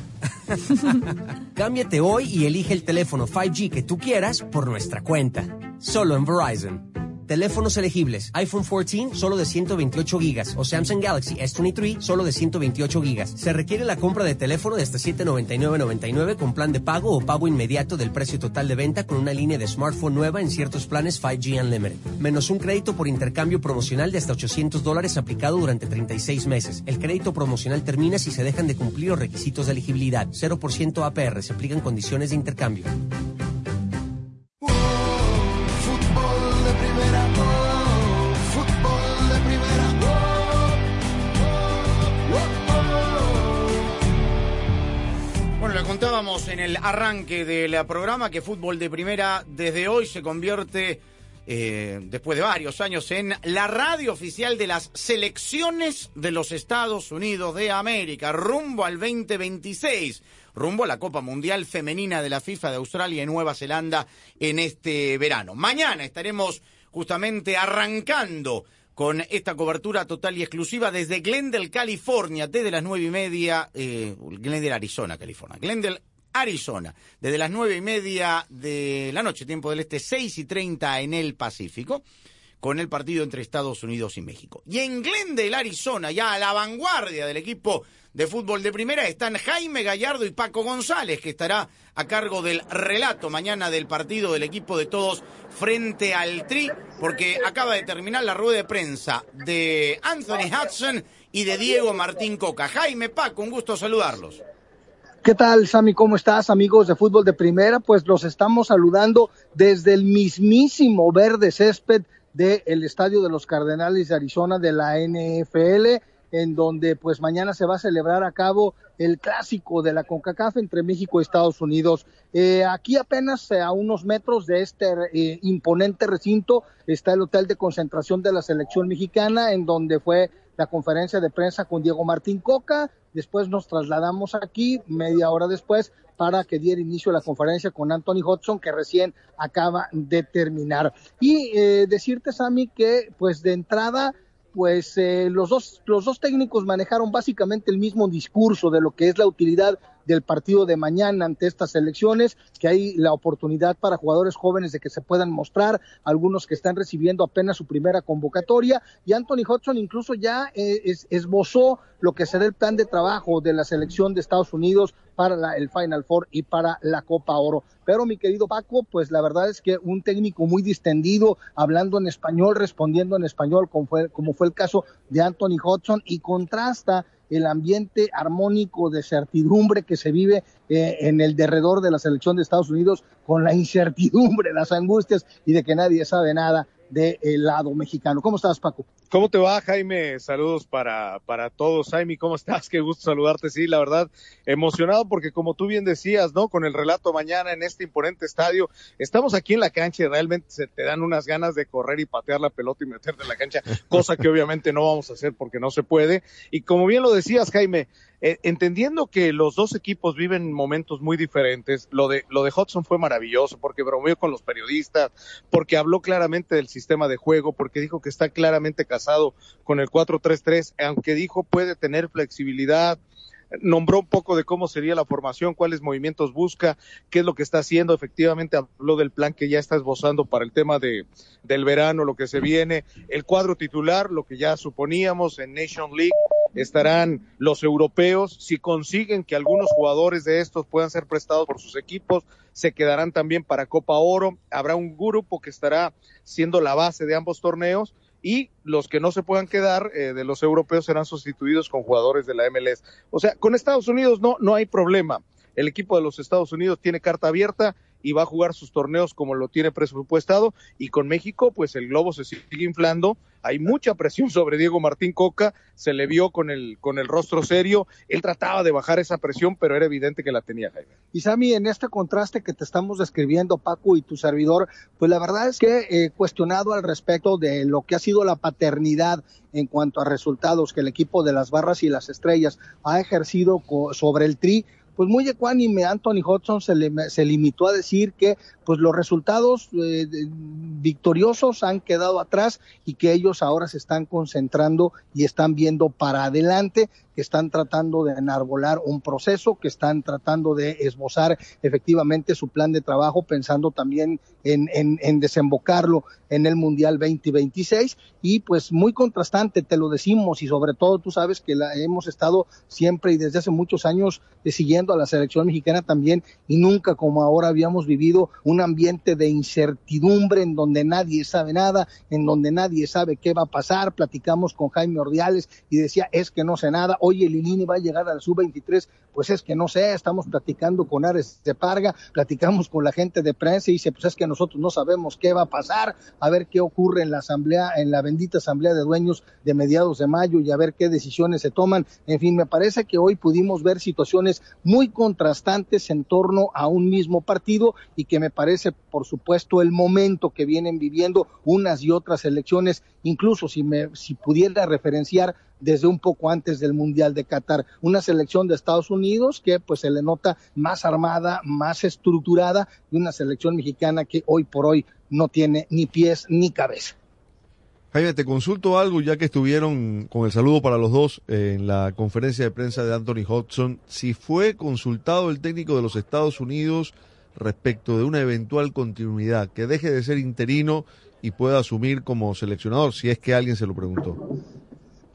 Cámbiate hoy y elige el teléfono 5G que tú quieras por nuestra cuenta. Solo en Verizon. Teléfonos elegibles. iPhone 14 solo de 128 gigas o Samsung Galaxy S23 solo de 128 gigas. Se requiere la compra de teléfono de hasta 799.99 con plan de pago o pago inmediato del precio total de venta con una línea de smartphone nueva en ciertos planes 5G Unlimited. Menos un crédito por intercambio promocional de hasta 800 dólares aplicado durante 36 meses. El crédito promocional termina si se dejan de cumplir los requisitos de elegibilidad. 0% APR. Se aplican condiciones de intercambio. Contábamos en el arranque del programa que fútbol de primera desde hoy se convierte, eh, después de varios años, en la radio oficial de las selecciones de los Estados Unidos de América, rumbo al 2026, rumbo a la Copa Mundial Femenina de la FIFA de Australia y Nueva Zelanda en este verano. Mañana estaremos justamente arrancando con esta cobertura total y exclusiva desde Glendale, California, desde las nueve y media, eh, Glendale, Arizona, California, Glendale, Arizona, desde las nueve y media de la noche, tiempo del este, seis y treinta en el Pacífico, con el partido entre Estados Unidos y México. Y en Glendale, Arizona, ya a la vanguardia del equipo de fútbol de primera, están Jaime Gallardo y Paco González, que estará a cargo del relato mañana del partido del equipo de todos frente al Tri, porque acaba de terminar la rueda de prensa de Anthony Hudson y de Diego Martín Coca. Jaime, Paco, un gusto saludarlos. ¿Qué tal, Sammy? ¿Cómo estás, amigos de fútbol de primera? Pues los estamos saludando desde el mismísimo verde césped del Estadio de los Cardenales de Arizona de la NFL. en donde pues mañana se va a celebrar a cabo el clásico de la CONCACAF entre México y Estados Unidos. Eh, aquí apenas eh, a unos metros de este eh, imponente recinto está el hotel de concentración de la selección mexicana, en donde fue la conferencia de prensa con Diego Martín Coca. Después nos trasladamos aquí, media hora después, para que diera inicio a la conferencia con Anthony Hodgson, que recién acaba de terminar. Y eh, decirte, Sammy, que pues de entrada pues eh, los dos los dos técnicos manejaron básicamente el mismo discurso de lo que es la utilidad del partido de mañana ante estas elecciones, que hay la oportunidad para jugadores jóvenes de que se puedan mostrar, algunos que están recibiendo apenas su primera convocatoria, y Anthony Hodgson incluso ya eh, es, esbozó lo que será el plan de trabajo de la selección de Estados Unidos para la, el Final Four y para la Copa Oro. Pero mi querido Paco, pues la verdad es que un técnico muy distendido, hablando en español, respondiendo en español, como fue, como fue el caso de Anthony Hodgson, y contrasta el ambiente armónico de certidumbre que se vive eh, en el derredor de la selección de Estados Unidos con la incertidumbre, las angustias y de que nadie sabe nada del lado mexicano. ¿Cómo estás, Paco? ¿Cómo te va, Jaime? Saludos para, para todos. Jaime, ¿cómo estás? Qué gusto saludarte. Sí, la verdad, emocionado porque como tú bien decías, ¿no? Con el relato mañana en este imponente estadio, estamos aquí en la cancha y realmente se te dan unas ganas de correr y patear la pelota y meterte en la cancha, cosa que obviamente no vamos a hacer porque no se puede. Y como bien lo decías, Jaime, eh, entendiendo que los dos equipos viven momentos muy diferentes, lo de, lo de Hudson fue maravilloso porque bromeó con los periodistas, porque habló claramente del sistema de juego, porque dijo que está claramente casado con el 4-3-3, aunque dijo puede tener flexibilidad, nombró un poco de cómo sería la formación, cuáles movimientos busca, qué es lo que está haciendo. Efectivamente, habló del plan que ya está esbozando para el tema de, del verano, lo que se viene, el cuadro titular, lo que ya suponíamos en Nation League. Estarán los europeos. Si consiguen que algunos jugadores de estos puedan ser prestados por sus equipos, se quedarán también para Copa Oro. Habrá un grupo que estará siendo la base de ambos torneos y los que no se puedan quedar eh, de los europeos serán sustituidos con jugadores de la MLS. O sea, con Estados Unidos no, no hay problema. El equipo de los Estados Unidos tiene carta abierta y va a jugar sus torneos como lo tiene presupuestado y con México pues el globo se sigue inflando, hay mucha presión sobre Diego Martín Coca, se le vio con el con el rostro serio, él trataba de bajar esa presión, pero era evidente que la tenía Jaime. Y Sammy, en este contraste que te estamos describiendo Paco y tu servidor, pues la verdad es que he cuestionado al respecto de lo que ha sido la paternidad en cuanto a resultados que el equipo de las barras y las estrellas ha ejercido sobre el Tri, pues muy ecuánime Anthony Hodgson se, le, se limitó a decir que pues los resultados eh, victoriosos han quedado atrás y que ellos ahora se están concentrando y están viendo para adelante que están tratando de enarbolar un proceso, que están tratando de esbozar efectivamente su plan de trabajo, pensando también en, en, desembocarlo en el Mundial 2026 y pues muy contrastante, te lo decimos y sobre todo tú sabes que la hemos estado siempre y desde hace muchos años siguiendo a la selección mexicana también y nunca como ahora habíamos vivido un ambiente de incertidumbre en donde nadie sabe nada, en donde nadie sabe qué va a pasar. Platicamos con Jaime Ordiales y decía, es que no sé nada oye, Lilini va a llegar al sub-23, pues es que no sé, estamos platicando con Ares de Parga, platicamos con la gente de prensa y dice, pues es que nosotros no sabemos qué va a pasar, a ver qué ocurre en la asamblea, en la bendita asamblea de dueños de mediados de mayo y a ver qué decisiones se toman. En fin, me parece que hoy pudimos ver situaciones muy contrastantes en torno a un mismo partido y que me parece, por supuesto, el momento que vienen viviendo unas y otras elecciones, incluso si me, si pudiera referenciar desde un poco antes del Mundial de Qatar. Una selección de Estados Unidos que pues se le nota más armada, más estructurada y una selección mexicana que hoy por hoy no tiene ni pies ni cabeza. Jaime, te consulto algo ya que estuvieron con el saludo para los dos en la conferencia de prensa de Anthony Hodgson. Si fue consultado el técnico de los Estados Unidos respecto de una eventual continuidad, que deje de ser interino y pueda asumir como seleccionador, si es que alguien se lo preguntó.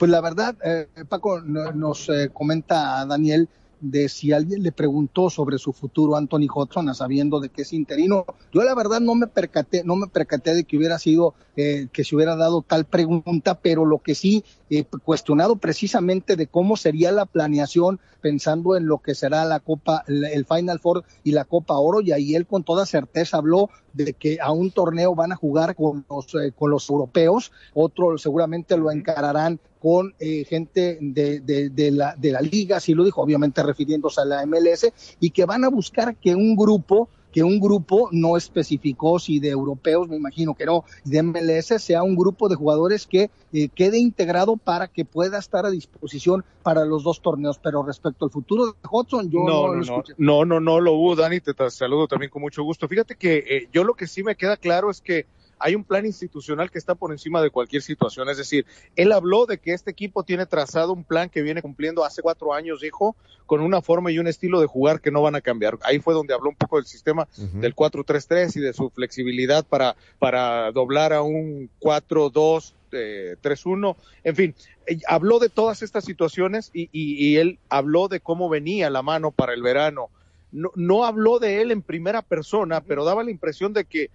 Pues la verdad, eh, Paco, nos eh, comenta Daniel de si alguien le preguntó sobre su futuro a Anthony Hodgson, sabiendo de que es interino. Yo la verdad no me percaté, no me percaté de que hubiera sido, eh, que se hubiera dado tal pregunta, pero lo que sí eh, cuestionado precisamente de cómo sería la planeación pensando en lo que será la Copa, el Final Four y la Copa Oro, y ahí él con toda certeza habló de que a un torneo van a jugar con los, con los europeos, otro seguramente lo encararán con eh, gente de, de, de, la, de la liga, así lo dijo, obviamente refiriéndose a la MLS, y que van a buscar que un grupo que un grupo no especificó si de europeos, me imagino que no, de MLS sea un grupo de jugadores que eh, quede integrado para que pueda estar a disposición para los dos torneos. Pero respecto al futuro de Hudson, yo no, no, lo no, escuché. no, no, no lo hubo, Dani, te, te saludo también con mucho gusto. Fíjate que eh, yo lo que sí me queda claro es que hay un plan institucional que está por encima de cualquier situación. Es decir, él habló de que este equipo tiene trazado un plan que viene cumpliendo hace cuatro años, dijo, con una forma y un estilo de jugar que no van a cambiar. Ahí fue donde habló un poco del sistema del 4-3-3 y de su flexibilidad para, para doblar a un 4-2. eh, 3-1, en fin, eh, habló de todas estas situaciones y, y- y él habló de cómo venía la mano para el verano. No, no habló de él en primera persona, pero daba la impresión de que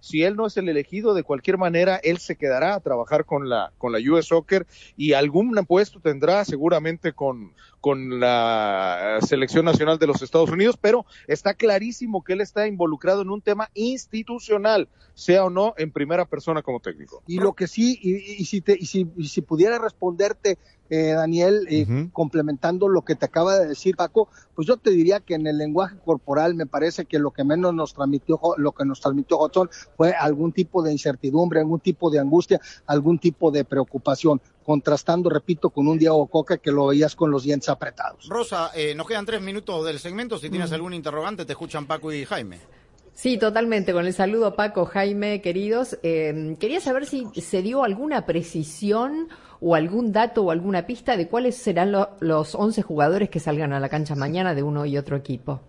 si él no es el elegido, de cualquier manera, él se quedará a trabajar con la, con la US Soccer y algún puesto tendrá seguramente con, con la selección nacional de los Estados Unidos, pero está clarísimo que él está involucrado en un tema institucional, sea o no en primera persona como técnico. Y lo que sí, y, y si, te, y, si, y si pudiera responderte, eh, Daniel, eh, complementando lo que te acaba de decir Paco, pues yo te diría que en el lenguaje corporal me parece que lo que menos nos transmitió, lo que nos transmitió Hudson fue algún tipo de incertidumbre, algún tipo de angustia, algún tipo de preocupación, contrastando, repito, con un Diego Coca que lo veías con los dientes apretados. Rosa, eh, nos quedan tres minutos del segmento. Si tienes algún interrogante, te escuchan Paco y Jaime. Sí, totalmente. Con el saludo Paco, Jaime, queridos. Eh, quería saber si se dio alguna precisión o algún dato o alguna pista de cuáles serán lo- los 11 jugadores que salgan a la cancha mañana de uno y otro equipo.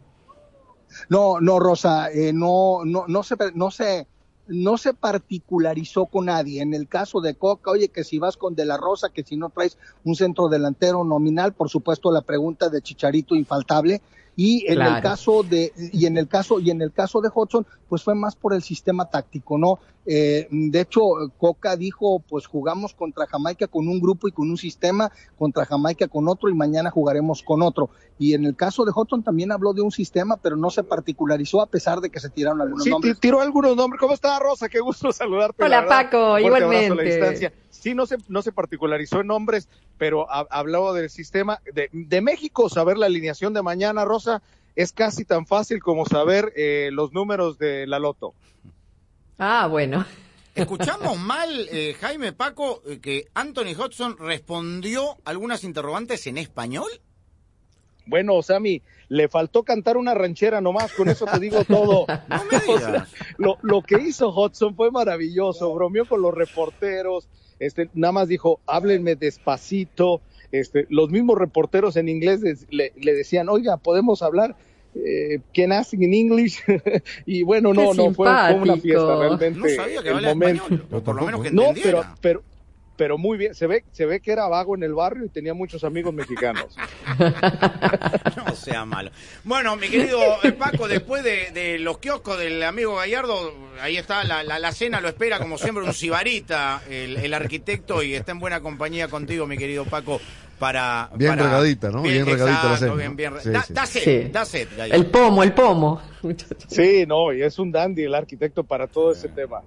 No, no, Rosa, eh, no, no, no se, no se, no se particularizó con nadie. En el caso de Coca, oye, que si vas con De La Rosa, que si no traes un centro delantero nominal, por supuesto la pregunta de Chicharito infaltable. Y en Claro. el caso de, y en el caso, y en el caso de Hudson, pues fue más por el sistema táctico, ¿no? Eh, de hecho, Coca dijo, pues jugamos contra Jamaica con un grupo y con un sistema, contra Jamaica con otro y mañana jugaremos con otro. Y en el caso de Hudson también habló de un sistema, pero no se particularizó a pesar de que se tiraron algunos Sí, nombres. ti- tiró algunos nombres. ¿Cómo está, Rosa? Qué gusto saludarte. Hola. Paco, igualmente. Sí, no se, no se particularizó en nombres, pero ha- hablaba del sistema de, de México. Saber la alineación de mañana, Rosa, es casi tan fácil como saber eh, los números de la Loto. Ah, bueno. Escuchamos mal, eh, Jaime Paco, eh, que Anthony Hudson respondió algunas interrogantes en español. Bueno, Sammy, le faltó cantar una ranchera nomás, con eso te digo todo. No me O sea, digas. lo, lo que hizo Hudson fue maravilloso, bromeó con los reporteros, este, nada más dijo, háblenme despacito, este, los mismos reporteros en inglés les- le, le decían, oiga, podemos hablar, eh, can sing in English? y bueno, no, Qué no, fue, fue una fiesta realmente. No sabía que el momento. español, por lo menos que No, pero, pero, pero muy bien, se ve, se ve que era vago en el barrio y tenía muchos amigos mexicanos. No sea malo. Bueno, mi querido eh, Paco, después de, de los kioscos del amigo Gallardo, ahí está, la, la, la cena lo espera como siempre un sibarita, el, el arquitecto, y está en buena compañía contigo, mi querido Paco, para... Bien para- regadita, ¿no? Bien regadita la exacto, cena, bien, ¿no? bien Sí, da, sí. da sed, Sí. da sed, Gallardo. El pomo, el pomo. Sí, no, y es un dandy el arquitecto para todo ese tema.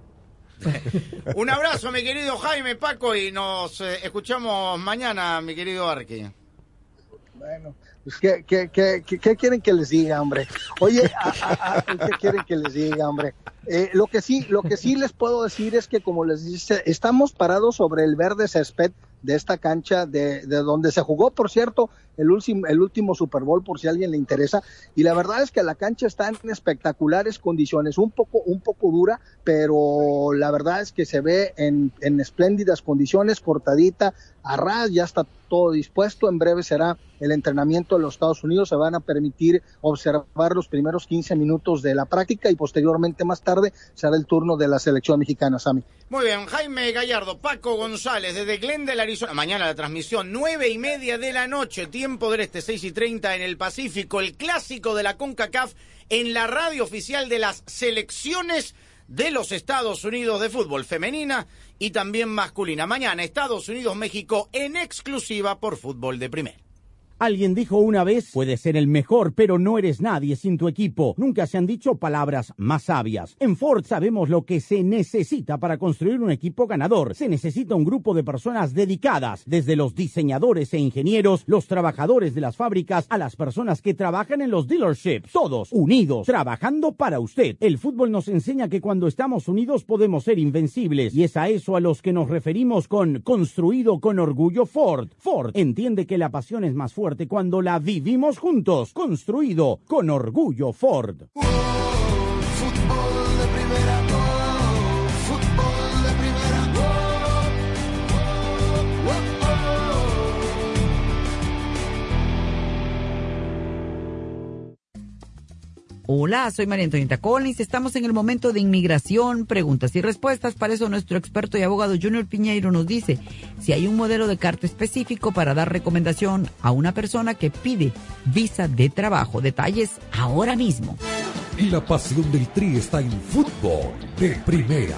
Un abrazo, mi querido Jaime, Paco, y nos eh, escuchamos mañana, mi querido Arqui. Bueno, pues, ¿qué, quieren que les diga, hombre? Oye, a- ¿qué quieren que les diga, hombre? Eh, lo que sí, lo que sí les puedo decir es que, como les dice, estamos parados sobre el verde césped de esta cancha de, de donde se jugó, por cierto, el último, el último Super Bowl, por si a alguien le interesa. Y la verdad es que la cancha está en espectaculares condiciones, un poco, un poco dura, pero la verdad es que se ve en, en espléndidas condiciones, cortadita, a ras, ya está todo dispuesto. En breve será el entrenamiento de los Estados Unidos. Se van a permitir observar los primeros 15 minutos de la práctica y posteriormente más tarde será el turno de la selección mexicana, Sami. Muy bien, Jaime Gallardo, Paco González, desde Glendale, Arizona. Mañana la transmisión, nueve y media de la noche, tiempo del este, seis y treinta en el Pacífico, el clásico de la CONCACAF en la radio oficial de las selecciones de los Estados Unidos de fútbol femenina y también masculina. Mañana, Estados Unidos-México en exclusiva por fútbol de primera. Alguien dijo una vez, puedes ser el mejor, pero no eres nadie sin tu equipo. Nunca se han dicho palabras más sabias. En Ford sabemos lo que se necesita para construir un equipo ganador. Se necesita un grupo de personas dedicadas, desde los diseñadores e ingenieros, los trabajadores de las fábricas, a las personas que trabajan en los dealerships. Todos unidos, trabajando para usted. El fútbol nos enseña que cuando estamos unidos podemos ser invencibles y es a eso a los que nos referimos con construido con orgullo Ford. Ford entiende que la pasión es más fuerte cuando la vivimos juntos. Construido con orgullo Ford. Hola, soy María Antonieta Collins. Estamos en el momento de inmigración, preguntas y respuestas. Para eso nuestro experto y abogado Junior Piñeiro nos dice si hay un modelo de carta específico para dar recomendación a una persona que pide visa de trabajo. Detalles ahora mismo. La pasión del Tri está en fútbol de primera,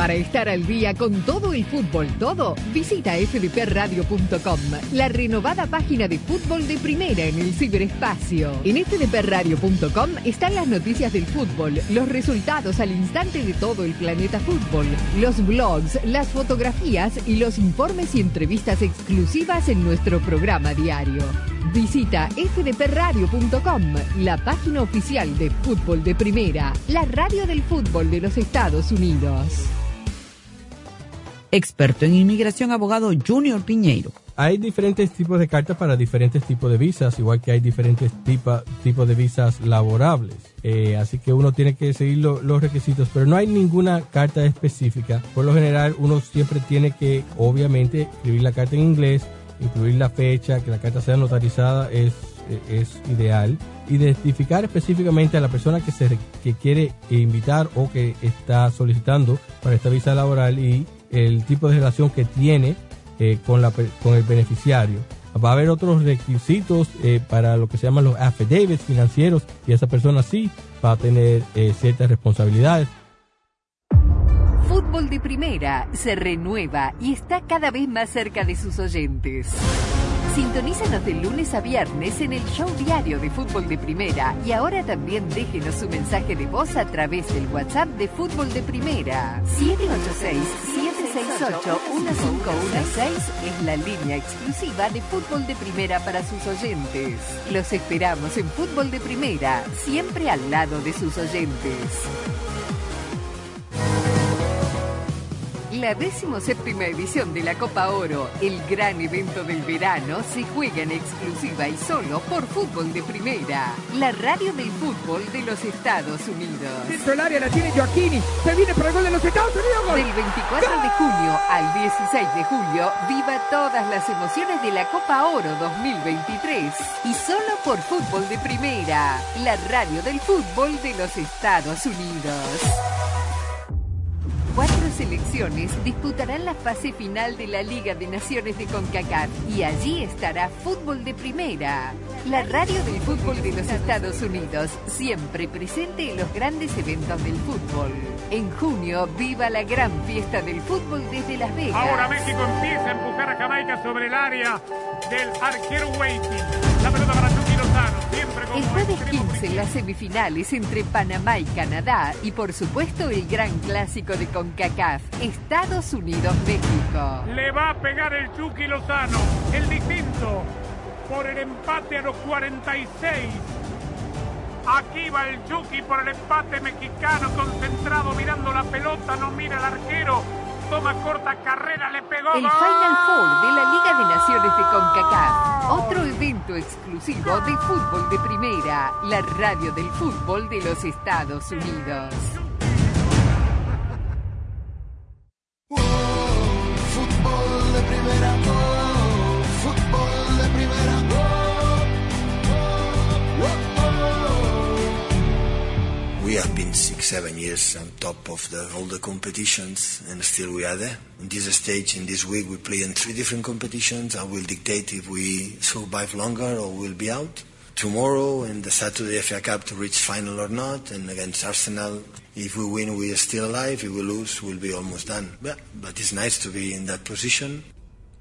Para estar al día con todo el fútbol, todo, visita fdpradio.com, la renovada página de fútbol de primera en el ciberespacio. En fdpradio.com están las noticias del fútbol, los resultados al instante de todo el planeta fútbol, los blogs, las fotografías y los informes y entrevistas exclusivas en nuestro programa diario. Visita fdpradio.com, la página oficial de fútbol de primera, la radio del fútbol de los Estados Unidos. Experto en inmigración, abogado Junior Piñeiro. Hay diferentes tipos de cartas para diferentes tipos de visas, igual que hay diferentes tipos de visas laborables. Eh, así que uno tiene que seguir los requisitos, pero no hay ninguna carta específica. Por lo general, uno siempre tiene que, obviamente, escribir la carta en inglés, incluir la fecha, que la carta sea notarizada es, es ideal. Identificar específicamente a la persona que, se, que quiere invitar o que está solicitando para esta visa laboral y el tipo de relación que tiene eh, con, la, con el beneficiario. Va a haber otros requisitos eh, para lo que se llaman los affidavits financieros y esa persona sí va a tener eh, ciertas responsabilidades. Fútbol de Primera se renueva y está cada vez más cerca de sus oyentes. Sintonízanos de lunes a viernes en el show diario de Fútbol de Primera y ahora también déjenos su mensaje de voz a través del WhatsApp de Fútbol de Primera. 786-768-1516 es la línea exclusiva de Fútbol de Primera para sus oyentes. Los esperamos en Fútbol de Primera, siempre al lado de sus oyentes. La decimoséptima edición de la Copa Oro, el gran evento del verano, se juega en exclusiva y solo por Fútbol de Primera, la radio del fútbol de los Estados Unidos. Dentro del área la tiene Joaquini, se viene para el gol de los Estados Unidos. Gol. Del 24 de junio al 16 de julio, viva todas las emociones de la Copa Oro 2023 y solo por Fútbol de Primera, la radio del fútbol de los Estados Unidos. Selecciones disputarán la fase final de la Liga de Naciones de CONCACAF y allí estará Fútbol de Primera, la radio del fútbol de los Estados Unidos, siempre presente en los grandes eventos del fútbol. En junio, viva la gran fiesta del fútbol desde Las Vegas. Ahora México empieza a empujar a Jamaica sobre el área del arquero Waiting. La pelota para El jueves extremo 15 las semifinales entre Panamá y Canadá y por supuesto el gran clásico de CONCACAF, Estados Unidos-México. Le va a pegar el Chucky Lozano, el distinto, por el empate a los 46. Aquí va el Chucky por el empate mexicano, concentrado, mirando la pelota, no mira al arquero. Toma corta carrera, le pegó. El. Final Four de la Liga de Naciones de CONCACAF. Otro evento exclusivo de fútbol de primera, la radio del fútbol de los Estados Unidos. Seven years on top of the, all the competitions, and still we are there. In this stage, in this week, we play in three different competitions. I will dictate if we survive longer or we'll be out. Tomorrow and the Saturday FA Cup to reach final or not, and against Arsenal, if we win, we are still alive. If we lose, we'll be almost done. But, but it's nice to be in that position.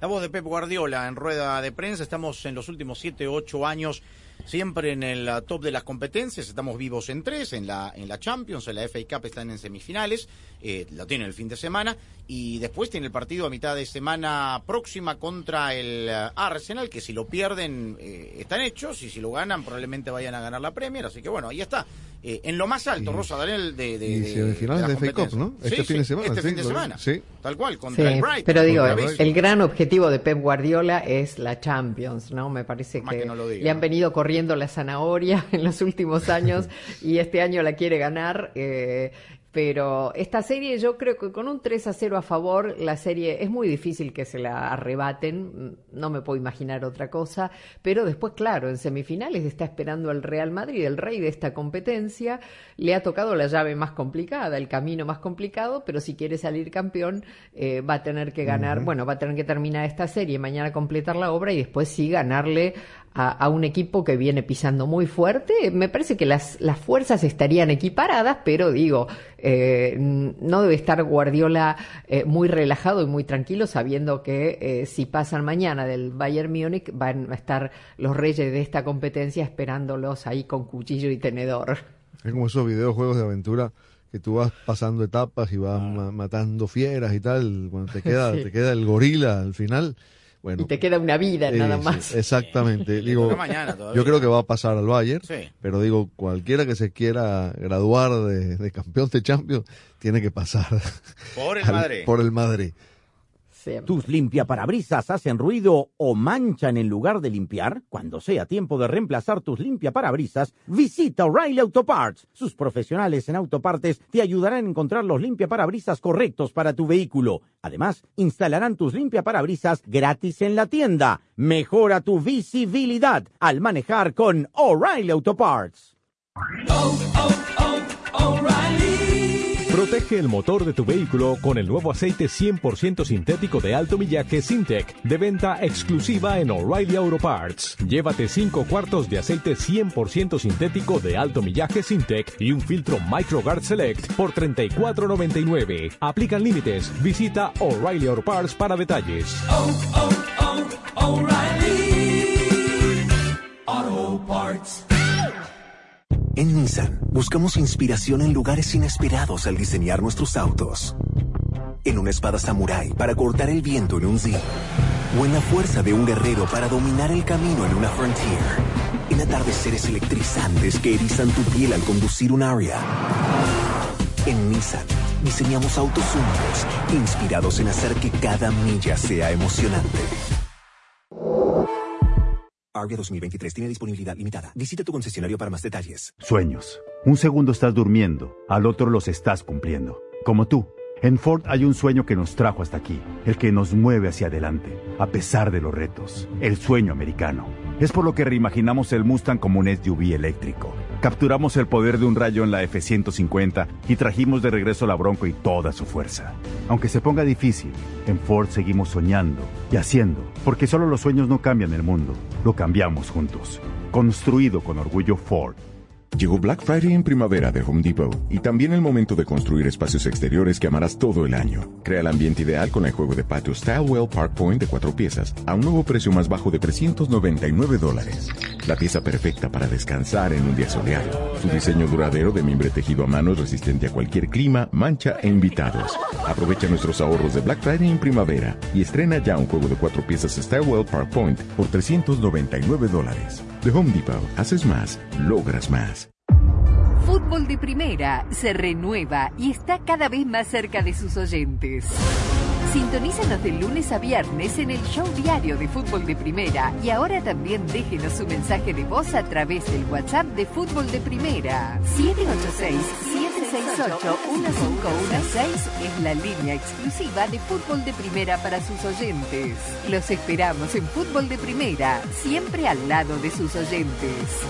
La voz de Pep Guardiola en rueda de prensa. Estamos en los últimos 7, 8 años siempre en el uh, top de las competencias. Estamos vivos en tres, en la, en la Champions, en la FA Cup están en semifinales, eh, lo tienen el fin de semana. Y después tiene el partido a mitad de semana próxima contra el uh, Arsenal, que si lo pierden eh, están hechos y si lo ganan probablemente vayan a ganar la Premier. Así que bueno, ahí está. Eh, en lo más alto, Rosa Daniel, de, de, de, de las de FA Cup. ¿no? Este Sí, fin de semana, Este sí, fin de semana. sí. Tal cual, contra Sí, el Brighton. pero digo, el gran objetivo de Pep Guardiola es la Champions, ¿no? Me parece que, que no le han venido corriendo la zanahoria en los últimos años y este año la quiere ganar. eh, pero esta serie yo creo que con un 3 a 0 a favor, la serie es muy difícil que se la arrebaten, no me puedo imaginar otra cosa, pero después, claro, en semifinales está esperando el Real Madrid, el rey de esta competencia, le ha tocado la llave más complicada, el camino más complicado, pero si quiere salir campeón eh, va a tener que ganar, bueno, va a tener que terminar esta serie, mañana completar la obra y después sí ganarle a, a un equipo que viene pisando muy fuerte. Me parece que las, las fuerzas estarían equiparadas, pero digo, eh, no debe estar Guardiola eh, muy relajado y muy tranquilo sabiendo que eh, si pasan mañana del Bayern Múnich van a estar los reyes de esta competencia esperándolos ahí con cuchillo y tenedor. Es como esos videojuegos de aventura que tú vas pasando etapas y vas ma- matando fieras y tal. Cuando te queda, Sí. te queda el gorila al final. Bueno, Y te queda una vida nada más. sí, exactamente. digo, mañana yo creo que va a pasar al Bayern, Sí. pero digo, cualquiera que se quiera graduar de, de campeón de Champions tiene que pasar Por el al- Madrid. por el Madrid. ¿Tus limpiaparabrisas hacen ruido o manchan en lugar de limpiar? Cuando sea tiempo de reemplazar tus limpiaparabrisas, visita O'Reilly Auto Parts. Sus profesionales en autopartes te ayudarán a encontrar los limpiaparabrisas correctos para tu vehículo. Además, instalarán tus limpiaparabrisas gratis en la tienda. Mejora tu visibilidad al manejar con O'Reilly Auto Parts. Protege el motor de tu vehículo con el nuevo aceite 100% sintético de alto millaje Sintec, de venta exclusiva en O'Reilly Auto Parts. Llévate 5 cuartos de aceite 100% sintético de alto millaje Sintec y un filtro MicroGuard Select por $34.99. Aplican límites. Visita O'Reilly Auto Parts para detalles. Auto Parts. En Nissan buscamos inspiración en lugares inesperados al diseñar nuestros autos. En una espada samurái para cortar el viento en un Zee. O en la fuerza de un guerrero para dominar el camino en una Frontier. En atardeceres electrizantes que erizan tu piel al conducir un Aria. En Nissan diseñamos autos únicos, inspirados en hacer que cada milla sea emocionante. Aria 2023 tiene disponibilidad limitada. Visita tu concesionario para más detalles. Sueños. Un segundo estás durmiendo, al otro los estás cumpliendo. Como tú. En Ford hay un sueño que nos trajo hasta aquí, el que nos mueve hacia adelante, a pesar de los retos, el sueño americano. Es por lo que reimaginamos el Mustang como un SUV eléctrico. Capturamos el poder de un rayo en la F-150 y trajimos de regreso la Bronco y toda su fuerza. Aunque se ponga difícil, en Ford seguimos soñando y haciendo, porque solo los sueños no cambian el mundo, lo cambiamos juntos. Construido con orgullo Ford. Llegó Black Friday en primavera de Home Depot y también el momento de construir espacios exteriores que amarás todo el año. Crea el ambiente ideal con el juego de patio Stylewell Park Point de cuatro piezas a un nuevo precio más bajo de 399 dólares. La pieza perfecta para descansar en un día soleado. Su diseño duradero de mimbre tejido a mano es resistente a cualquier clima, mancha e invitados. Aprovecha nuestros ahorros de Black Friday en primavera y estrena ya un juego de cuatro piezas Stylewell Park Point por 399 dólares. De Home Depot, haces más, logras más. Fútbol de Primera se renueva y está cada vez más cerca de sus oyentes. Sintonízanos de lunes a viernes en el show diario de Fútbol de Primera y ahora también déjenos su mensaje de voz a través del WhatsApp de Fútbol de Primera. 786-768-1516 es la línea exclusiva de Fútbol de Primera para sus oyentes. Los esperamos en Fútbol de Primera, siempre al lado de sus oyentes.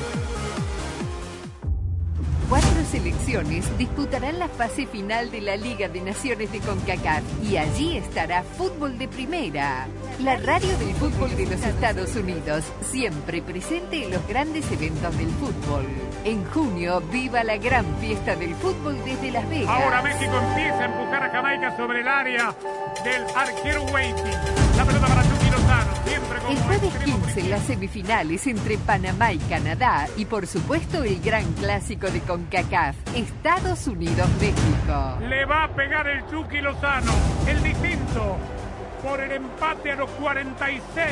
Selecciones disputarán la fase final de la Liga de Naciones de CONCACAF y allí estará Fútbol de Primera. La radio del fútbol de los Estados Unidos, siempre presente en los grandes eventos del fútbol. En junio, viva la gran fiesta del fútbol desde Las Vegas. Ahora México empieza a empujar a Jamaica sobre el área del arquero Waiting. La pelota para El jueves 15 las semifinales entre Panamá y Canadá y por supuesto el gran clásico de CONCACAF, Estados Unidos-México. Le va a pegar el Chucky Lozano, el distinto, por el empate a los 46.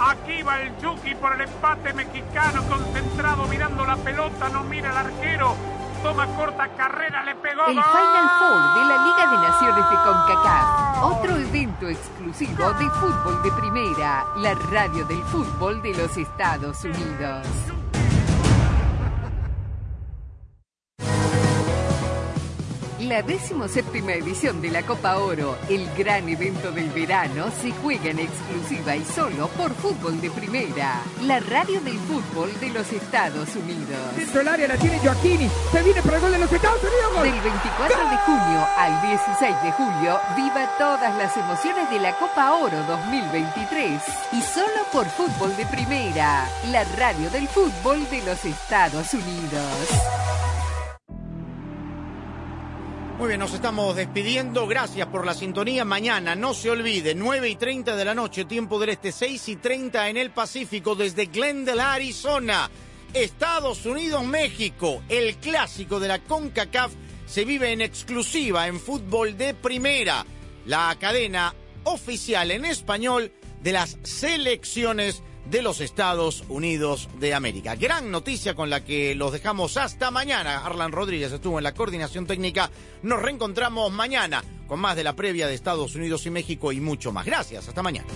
Aquí va el Chucky por el empate mexicano, concentrado, mirando la pelota, no mira al arquero. Toma corta carrera, le pegó. El. Final Four de la Liga de Naciones de CONCACAF, otro evento exclusivo de fútbol de primera, la radio del fútbol de los Estados Unidos. La decimoséptima edición de la Copa Oro, el gran evento del verano, se juega en exclusiva y solo por fútbol de primera, la radio del fútbol de los Estados Unidos. Dentro del área la tiene Joaquini. Se viene para el gol de los Estados Unidos. gol. Del 24 de junio al 16 de julio, viva todas las emociones de la Copa Oro 2023. Y solo por fútbol de primera, la radio del fútbol de los Estados Unidos. Muy bien, nos estamos despidiendo. Gracias por la sintonía. Mañana, no se olvide, 9 y 30 de la noche, tiempo del este, 6 y 30 en el Pacífico, desde Glendale, Arizona. Estados Unidos, México. El clásico de la CONCACAF se vive en exclusiva en fútbol de primera. La cadena oficial en español de las selecciones de los Estados Unidos de América. Gran noticia con la que los dejamos hasta mañana. Arlan Rodríguez estuvo en la coordinación técnica. Nos reencontramos mañana con más de la previa de Estados Unidos y México y mucho más. Gracias. Hasta mañana.